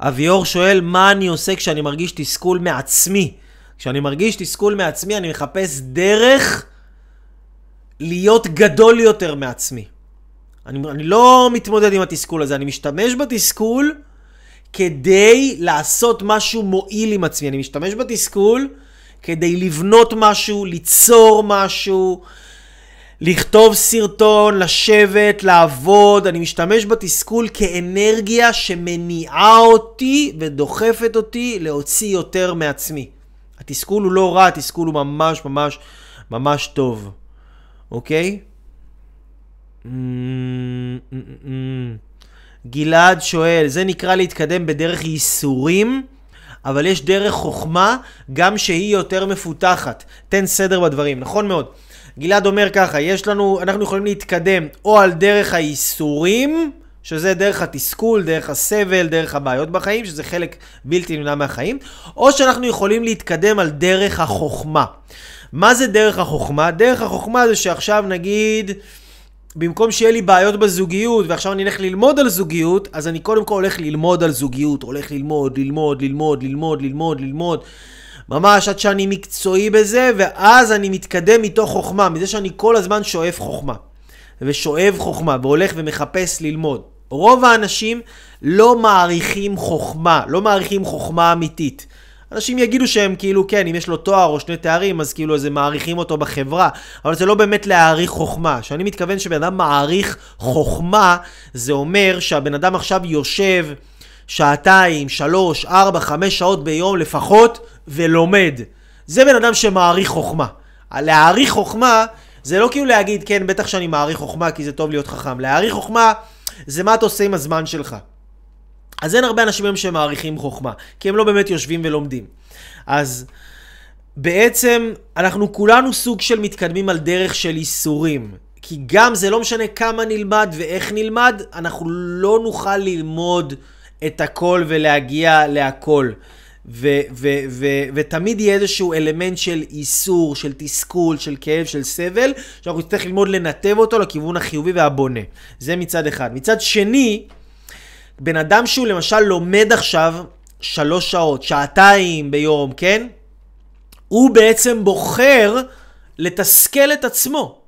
אביאור שואל, מה אני עושה כשאני מרגיש תסכול מעצמי? כשאני מרגיש תסכול מעצמי, אני מחפש דרך להיות גדול יותר מעצמי. אני, אני לא מתמודד עם התסכול הזה, אני משתמש בתסכול כדי לעשות משהו מועיל עם עצמי. אני משתמש בתסכול כדי לבנות משהו, ליצור משהו, לכתוב סרטון, לשבת, לעבוד. אני משתמש בתסכול כאנרגיה שמניעה אותי ודוחפת אותי להוציא יותר מעצמי. התסכול הוא לא רע, התסכול הוא ממש ממש ממש טוב. אוקיי? גלעד שואל, זה נקרא להתקדם בדרך ייסורים? אבל יש דרך חוכמה גם שהיא יותר מפותחת. תן סדר בדברים, נכון מאוד. גלעד אומר ככה, יש לנו, אנחנו יכולים להתקדם או על דרך האיסורים, שזה דרך התסכול, דרך הסבל, דרך הבעיות בחיים, שזה חלק בלתי נמנע מהחיים, או שאנחנו יכולים להתקדם על דרך החוכמה. מה זה דרך החוכמה? דרך החוכמה זה שעכשיו נגיד... במקום שיהיה לי בעיות בזוגיות, ועכשיו אני אלך ללמוד על זוגיות, אז אני קודם כל הולך ללמוד על זוגיות, הולך ללמוד, ללמוד, ללמוד, ללמוד, ללמוד, ללמוד. ממש עד שאני מקצועי בזה, ואז אני מתקדם מתוך חוכמה, מזה שאני כל הזמן שואף חוכמה. ושואב חוכמה, והולך ומחפש ללמוד. רוב האנשים לא מעריכים חוכמה, לא מעריכים חוכמה אמיתית. אנשים יגידו שהם כאילו, כן, אם יש לו תואר או שני תארים, אז כאילו, אז הם מעריכים אותו בחברה. אבל זה לא באמת להעריך חוכמה. כשאני מתכוון שבן אדם מעריך חוכמה, זה אומר שהבן אדם עכשיו יושב שעתיים, שלוש, ארבע, חמש שעות ביום לפחות, ולומד. זה בן אדם שמעריך חוכמה. להעריך חוכמה, זה לא כאילו להגיד, כן, בטח שאני מעריך חוכמה כי זה טוב להיות חכם. להעריך חוכמה, זה מה אתה עושה עם הזמן שלך. אז אין הרבה אנשים היום שמעריכים חוכמה, כי הם לא באמת יושבים ולומדים. אז בעצם אנחנו כולנו סוג של מתקדמים על דרך של איסורים. כי גם זה לא משנה כמה נלמד ואיך נלמד, אנחנו לא נוכל ללמוד את הכל ולהגיע להכל. ו- ו- ו- ותמיד יהיה איזשהו אלמנט של איסור, של תסכול, של כאב, של סבל, שאנחנו נצטרך ללמוד לנתב אותו לכיוון החיובי והבונה. זה מצד אחד. מצד שני, בן אדם שהוא למשל לומד עכשיו שלוש שעות, שעתיים ביום, כן? הוא בעצם בוחר לתסכל את עצמו,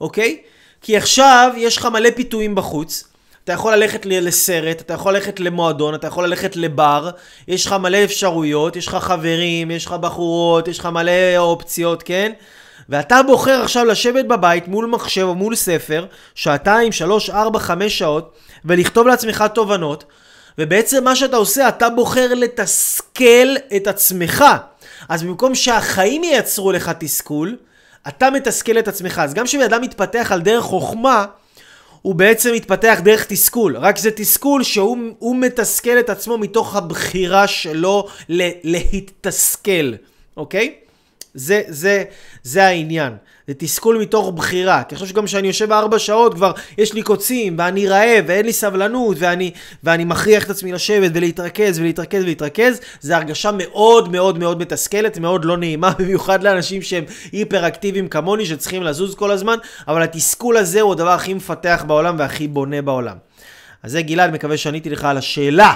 אוקיי? כי עכשיו יש לך מלא פיתויים בחוץ, אתה יכול ללכת לסרט, אתה יכול ללכת למועדון, אתה יכול ללכת לבר, יש לך מלא אפשרויות, יש לך חברים, יש לך בחורות, יש לך מלא אופציות, כן? ואתה בוחר עכשיו לשבת בבית מול מחשב או מול ספר, שעתיים, שלוש, ארבע, חמש שעות, ולכתוב לעצמך תובנות, ובעצם מה שאתה עושה, אתה בוחר לתסכל את עצמך. אז במקום שהחיים ייצרו לך תסכול, אתה מתסכל את עצמך. אז גם כשבן אדם מתפתח על דרך חוכמה, הוא בעצם מתפתח דרך תסכול. רק זה תסכול שהוא מתסכל את עצמו מתוך הבחירה שלו להתתסכל, אוקיי? זה, זה, זה העניין. זה תסכול מתוך בחירה. כי אני חושב שגם כשאני יושב ארבע שעות כבר יש לי קוצים, ואני רעב, ואין לי סבלנות, ואני, ואני מכריח את עצמי לשבת ולהתרכז ולהתרכז ולהתרכז, זה הרגשה מאוד מאוד מאוד מתסכלת, מאוד לא נעימה, במיוחד לאנשים שהם היפר-אקטיביים כמוני, שצריכים לזוז כל הזמן, אבל התסכול הזה הוא הדבר הכי מפתח בעולם והכי בונה בעולם. אז זה גלעד, מקווה שעניתי לך על השאלה.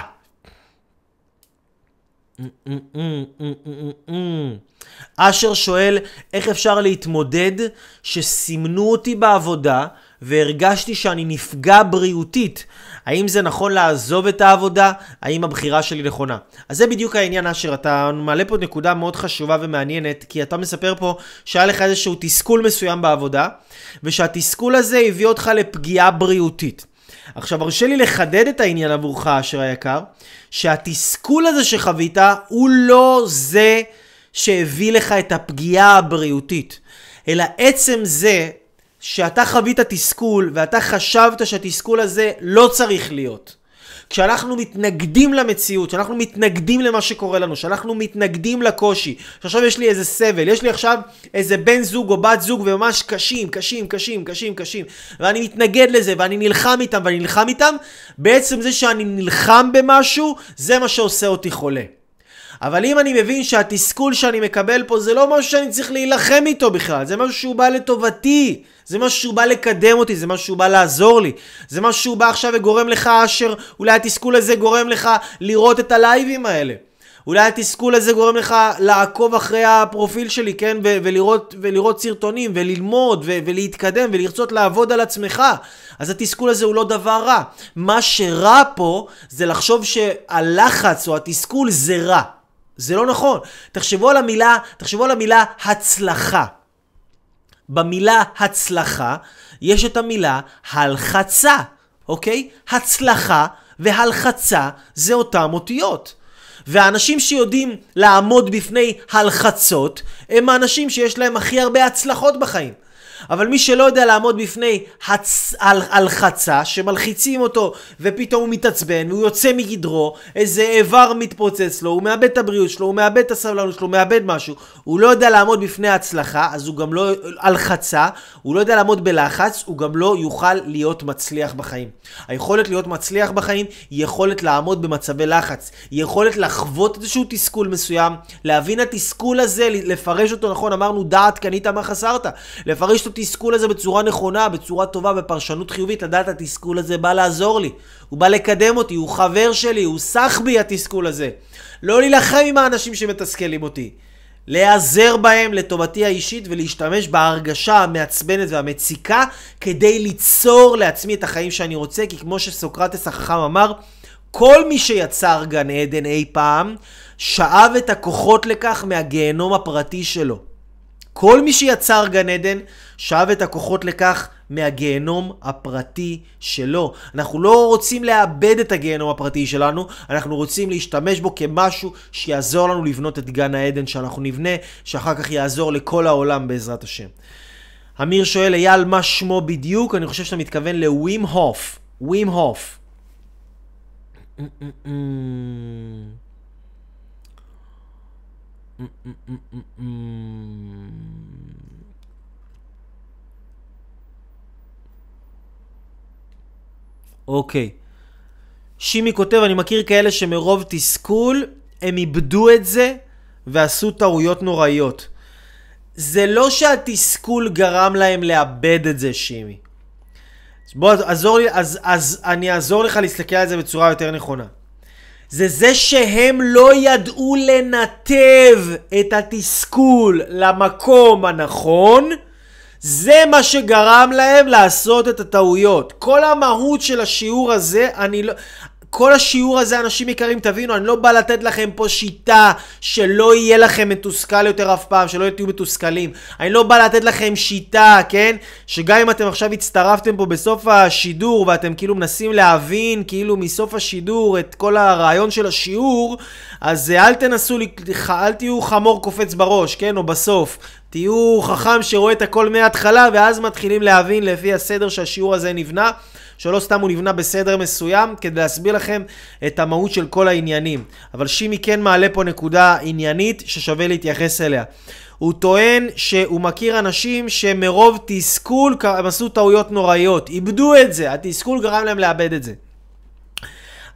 אשר שואל איך אפשר להתמודד שסימנו אותי בעבודה והרגשתי שאני נפגע בריאותית. האם זה נכון לעזוב את העבודה? האם הבחירה שלי נכונה? אז זה בדיוק העניין אשר, אתה מעלה פה נקודה מאוד חשובה ומעניינת, כי אתה מספר פה שהיה לך איזשהו תסכול מסוים בעבודה, ושהתסכול הזה הביא אותך לפגיעה בריאותית. עכשיו, הרשה לי לחדד את העניין עבורך, אשר היקר, שהתסכול הזה שחווית הוא לא זה שהביא לך את הפגיעה הבריאותית, אלא עצם זה שאתה חווית תסכול ואתה חשבת שהתסכול הזה לא צריך להיות. כשאנחנו מתנגדים למציאות, כשאנחנו מתנגדים למה שקורה לנו, כשאנחנו מתנגדים לקושי, שעכשיו יש לי איזה סבל, יש לי עכשיו איזה בן זוג או בת זוג וממש קשים, קשים, קשים, קשים, קשים, ואני מתנגד לזה ואני נלחם איתם ואני נלחם איתם, בעצם זה שאני נלחם במשהו, זה מה שעושה אותי חולה. אבל אם אני מבין שהתסכול שאני מקבל פה זה לא משהו שאני צריך להילחם איתו בכלל, זה משהו שהוא בא לטובתי, זה משהו שהוא בא לקדם אותי, זה משהו שהוא בא לעזור לי, זה משהו שהוא בא עכשיו וגורם לך, אשר אולי התסכול הזה גורם לך לראות את הלייבים האלה. אולי התסכול הזה גורם לך לעקוב אחרי הפרופיל שלי, כן? ו- ולראות, ולראות סרטונים, וללמוד, ו- ולהתקדם, ולרצות לעבוד על עצמך. אז התסכול הזה הוא לא דבר רע. מה שרע פה, זה לחשוב שהלחץ או התסכול זה רע. זה לא נכון. תחשבו על המילה, תחשבו על המילה הצלחה. במילה הצלחה יש את המילה הלחצה, אוקיי? הצלחה והלחצה זה אותם אותיות. והאנשים שיודעים לעמוד בפני הלחצות הם האנשים שיש להם הכי הרבה הצלחות בחיים. אבל מי שלא יודע לעמוד בפני הצ... על... הלחצה, שמלחיצים אותו, ופתאום הוא מתעצבן, והוא יוצא מגדרו, איזה איבר מתפוצץ לו, הוא מאבד את הבריאות שלו, הוא מאבד את הסבלנות שלו, הוא מאבד משהו, הוא לא יודע לעמוד בפני הצלחה, אז הוא גם לא... הלחצה, הוא לא יודע לעמוד בלחץ, הוא גם לא יוכל להיות מצליח בחיים. היכולת להיות מצליח בחיים היא יכולת לעמוד במצבי לחץ, היא יכולת לחוות איזשהו תסכול מסוים, להבין התסכול הזה, לפרש אותו נכון, אמרנו דעת קנית מה חסרת, לפרש את התסכול הזה בצורה נכונה, בצורה טובה, בפרשנות חיובית, לדעת התסכול הזה בא לעזור לי, הוא בא לקדם אותי, הוא חבר שלי, הוא סח בי התסכול הזה. לא להילחם עם האנשים שמתסכלים אותי. להיעזר בהם לטובתי האישית ולהשתמש בהרגשה המעצבנת והמציקה כדי ליצור לעצמי את החיים שאני רוצה, כי כמו שסוקרטס החכם אמר, כל מי שיצר גן עדן אי פעם, שאב את הכוחות לכך מהגיהנום הפרטי שלו. כל מי שיצר גן עדן, שאב את הכוחות לכך מהגיהנום הפרטי שלו. אנחנו לא רוצים לאבד את הגיהנום הפרטי שלנו, אנחנו רוצים להשתמש בו כמשהו שיעזור לנו לבנות את גן העדן שאנחנו נבנה, שאחר כך יעזור לכל העולם בעזרת השם. אמיר שואל, אייל, מה שמו בדיוק? אני חושב שאתה מתכוון לווים הוף. ווים הוף. אוקיי. שימי כותב, אני מכיר כאלה שמרוב תסכול, הם איבדו את זה ועשו טעויות נוראיות. זה לא שהתסכול גרם להם לאבד את זה, שימי. בוא, עזור לי, אז, אז אני אעזור לך להסתכל על זה בצורה יותר נכונה. זה זה שהם לא ידעו לנתב את התסכול למקום הנכון, זה מה שגרם להם לעשות את הטעויות. כל המהות של השיעור הזה, אני לא... כל השיעור הזה, אנשים יקרים, תבינו, אני לא בא לתת לכם פה שיטה שלא יהיה לכם מתוסכל יותר אף פעם, שלא תהיו מתוסכלים. אני לא בא לתת לכם שיטה, כן? שגם אם אתם עכשיו הצטרפתם פה בסוף השידור ואתם כאילו מנסים להבין כאילו מסוף השידור את כל הרעיון של השיעור, אז אל תנסו, אל תהיו חמור קופץ בראש, כן? או בסוף. תהיו חכם שרואה את הכל מההתחלה ואז מתחילים להבין לפי הסדר שהשיעור הזה נבנה. שלא סתם הוא נבנה בסדר מסוים, כדי להסביר לכם את המהות של כל העניינים. אבל שימי כן מעלה פה נקודה עניינית ששווה להתייחס אליה. הוא טוען שהוא מכיר אנשים שמרוב תסכול הם עשו טעויות נוראיות, איבדו את זה, התסכול גרם להם לאבד את זה.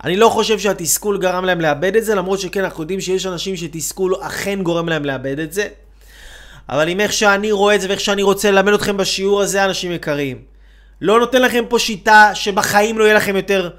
אני לא חושב שהתסכול גרם להם לאבד את זה, למרות שכן, אנחנו יודעים שיש אנשים שתסכול אכן גורם להם לאבד את זה. אבל עם איך שאני רואה את זה ואיך שאני רוצה ללמד אתכם בשיעור הזה, אנשים יקרים. לא נותן לכם פה שיטה שבחיים לא יהיה לכם יותר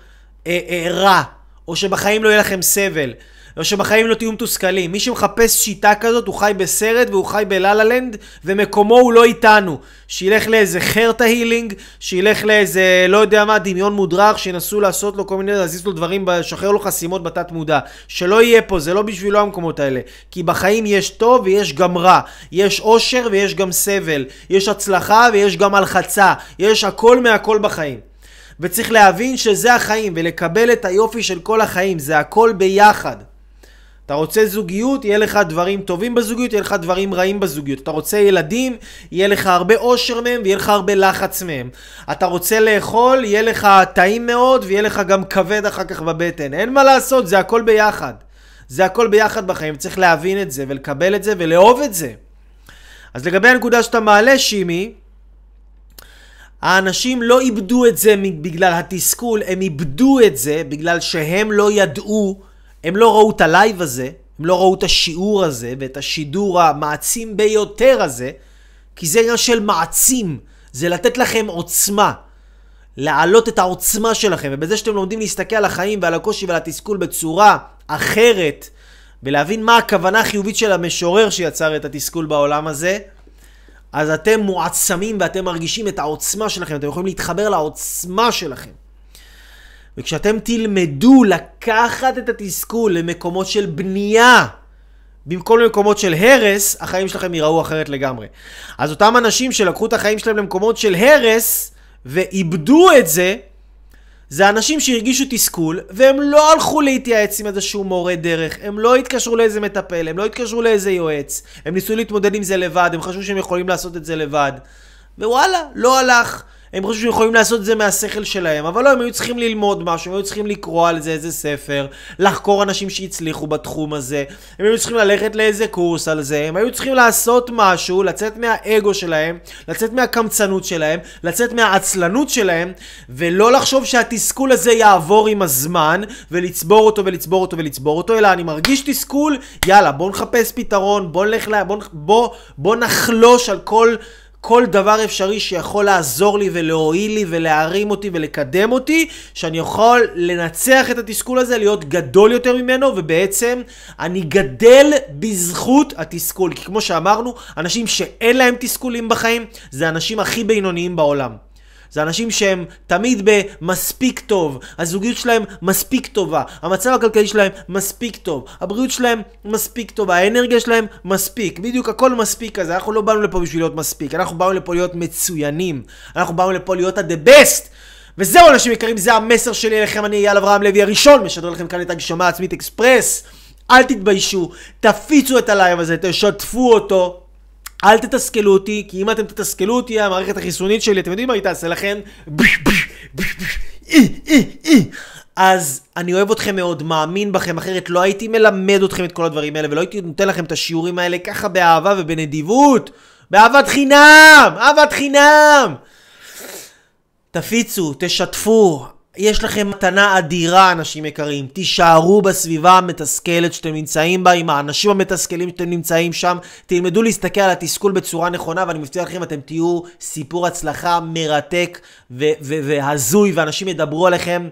אה, אה, רע, או שבחיים לא יהיה לכם סבל, או שבחיים לא תהיו מתוסכלים. מי שמחפש שיטה כזאת, הוא חי בסרט והוא חי בלה לנד, ומקומו הוא לא איתנו. שילך לאיזה חרטה הילינג, שילך לאיזה, לא יודע מה, דמיון מודרך, שינסו לעשות לו כל מיני, להזיז לו דברים, לשחרר לו חסימות בתת מודע. שלא יהיה פה, זה לא בשבילו המקומות האלה. כי בחיים יש טוב ויש גם רע. יש אושר ויש גם סבל. יש הצלחה ויש גם הלחצה. יש הכל מהכל בחיים. וצריך להבין שזה החיים, ולקבל את היופי של כל החיים, זה הכל ביחד. אתה רוצה זוגיות, יהיה לך דברים טובים בזוגיות, יהיה לך דברים רעים בזוגיות. אתה רוצה ילדים, יהיה לך הרבה אושר מהם ויהיה לך הרבה לחץ מהם. אתה רוצה לאכול, יהיה לך טעים מאוד ויהיה לך גם כבד אחר כך בבטן. אין מה לעשות, זה הכל ביחד. זה הכל ביחד בחיים, צריך להבין את זה ולקבל את זה ולאהוב את זה. אז לגבי הנקודה שאתה מעלה, שימי, האנשים לא איבדו את זה בגלל התסכול, הם איבדו את זה בגלל שהם לא ידעו הם לא ראו את ה live הזה, הם לא ראו את השיעור הזה ואת השידור המעצים ביותר הזה, כי זה עניין של מעצים, זה לתת לכם עוצמה, להעלות את העוצמה שלכם, ובזה שאתם לומדים להסתכל על החיים ועל הקושי ועל התסכול בצורה אחרת, ולהבין מה הכוונה החיובית של המשורר שיצר את התסכול בעולם הזה, אז אתם מועצמים ואתם מרגישים את העוצמה שלכם, אתם יכולים להתחבר לעוצמה שלכם. וכשאתם תלמדו לקחת את התסכול למקומות של בנייה, במקום למקומות של הרס, החיים שלכם ייראו אחרת לגמרי. אז אותם אנשים שלקחו את החיים שלהם למקומות של הרס, ואיבדו את זה, זה אנשים שהרגישו תסכול, והם לא הלכו להתייעץ עם איזשהו מורה דרך, הם לא התקשרו לאיזה מטפל, הם לא התקשרו לאיזה יועץ, הם ניסו להתמודד עם זה לבד, הם חשבו שהם יכולים לעשות את זה לבד. ווואלה, לא הלך. הם חושבים שהם יכולים לעשות את זה מהשכל שלהם, אבל לא, הם היו צריכים ללמוד משהו, הם היו צריכים לקרוא על זה איזה ספר, לחקור אנשים שהצליחו בתחום הזה, הם היו צריכים ללכת לאיזה קורס על זה, הם היו צריכים לעשות משהו, לצאת מהאגו שלהם, לצאת מהקמצנות שלהם, לצאת מהעצלנות שלהם, ולא לחשוב שהתסכול הזה יעבור עם הזמן, ולצבור אותו ולצבור אותו ולצבור אותו, אלא אני מרגיש תסכול, יאללה, בוא נחפש פתרון, בוא נלך. בוא, בוא, בוא נחלוש על כל... כל דבר אפשרי שיכול לעזור לי ולהועיל לי ולהרים אותי ולקדם אותי, שאני יכול לנצח את התסכול הזה, להיות גדול יותר ממנו, ובעצם אני גדל בזכות התסכול. כי כמו שאמרנו, אנשים שאין להם תסכולים בחיים, זה האנשים הכי בינוניים בעולם. זה אנשים שהם תמיד במספיק טוב, הזוגיות שלהם מספיק טובה, המצב הכלכלי שלהם מספיק טוב, הבריאות שלהם מספיק טובה, האנרגיה שלהם מספיק, בדיוק הכל מספיק כזה, אנחנו לא באנו לפה בשביל להיות מספיק, אנחנו באנו לפה להיות מצוינים, אנחנו באנו לפה להיות ה-the best! וזהו אנשים יקרים, זה המסר שלי אליכם, אני אייל אברהם לוי הראשון, משדר לכם כאן את הגשמה עצמית אקספרס. אל תתביישו, תפיצו את הלייב הזה, תשתפו אותו. אל תתסכלו אותי, כי אם אתם תתסכלו אותי, המערכת החיסונית שלי, אתם יודעים מה היא תעשה לכם? אז אני אוהב אתכם מאוד, מאמין בכם, אחרת לא הייתי מלמד אתכם את כל הדברים האלה, ולא הייתי נותן לכם את השיעורים האלה ככה באהבה ובנדיבות. באהבת חינם! אהבת חינם! תפיצו, תשתפו, יש לכם מתנה אדירה, אנשים יקרים. תישארו בסביבה המתסכלת שאתם נמצאים בה, עם האנשים המתסכלים שאתם נמצאים שם. תלמדו להסתכל על התסכול בצורה נכונה, ואני מבטיח לכם, אתם תהיו סיפור הצלחה מרתק והזוי, ואנשים ידברו עליכם.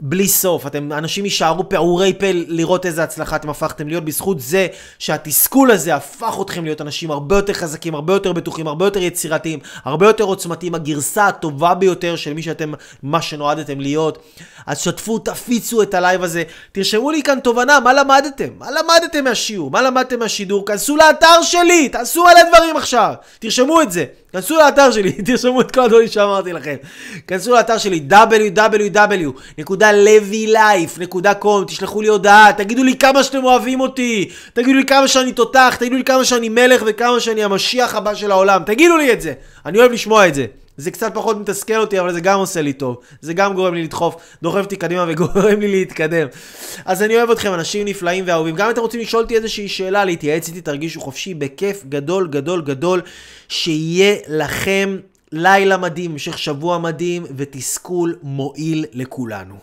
בלי סוף. אתם, אנשים יישארו פעורי פה לראות איזה הצלחה אתם הפכתם להיות בזכות זה שהתסכול הזה הפך אתכם להיות אנשים הרבה יותר חזקים, הרבה יותר בטוחים, הרבה יותר יצירתיים, הרבה יותר עוצמתיים, הגרסה הטובה ביותר של מי שאתם, מה שנועדתם להיות. אז שתפו, תפיצו את הלייב הזה. תרשמו לי כאן תובנה, מה למדתם? מה למדתם מהשיעור? מה למדתם מהשידור? כנסו לאתר שלי, תעשו מלא דברים עכשיו. תרשמו את זה. כנסו לאתר שלי, תרשמו את כל הדברים שאמרתי לכם. כנסו לאתר שלי www.levylife.com, תשלחו לי הודעה, תגידו לי כמה שאתם אוהבים אותי, תגידו לי כמה שאני תותח, תגידו לי כמה שאני מלך וכמה שאני המשיח הבא של העולם, תגידו לי את זה, אני אוהב לשמוע את זה. זה קצת פחות מתסכל אותי, אבל זה גם עושה לי טוב. זה גם גורם לי לדחוף, דוחף אותי קדימה וגורם לי להתקדם. אז אני אוהב אתכם, אנשים נפלאים ואהובים. גם אם אתם רוצים לשאול אותי איזושהי שאלה, להתייעץ איתי, תרגישו חופשי, בכיף גדול גדול גדול. שיהיה לכם לילה מדהים, המשך שבוע מדהים, ותסכול מועיל לכולנו.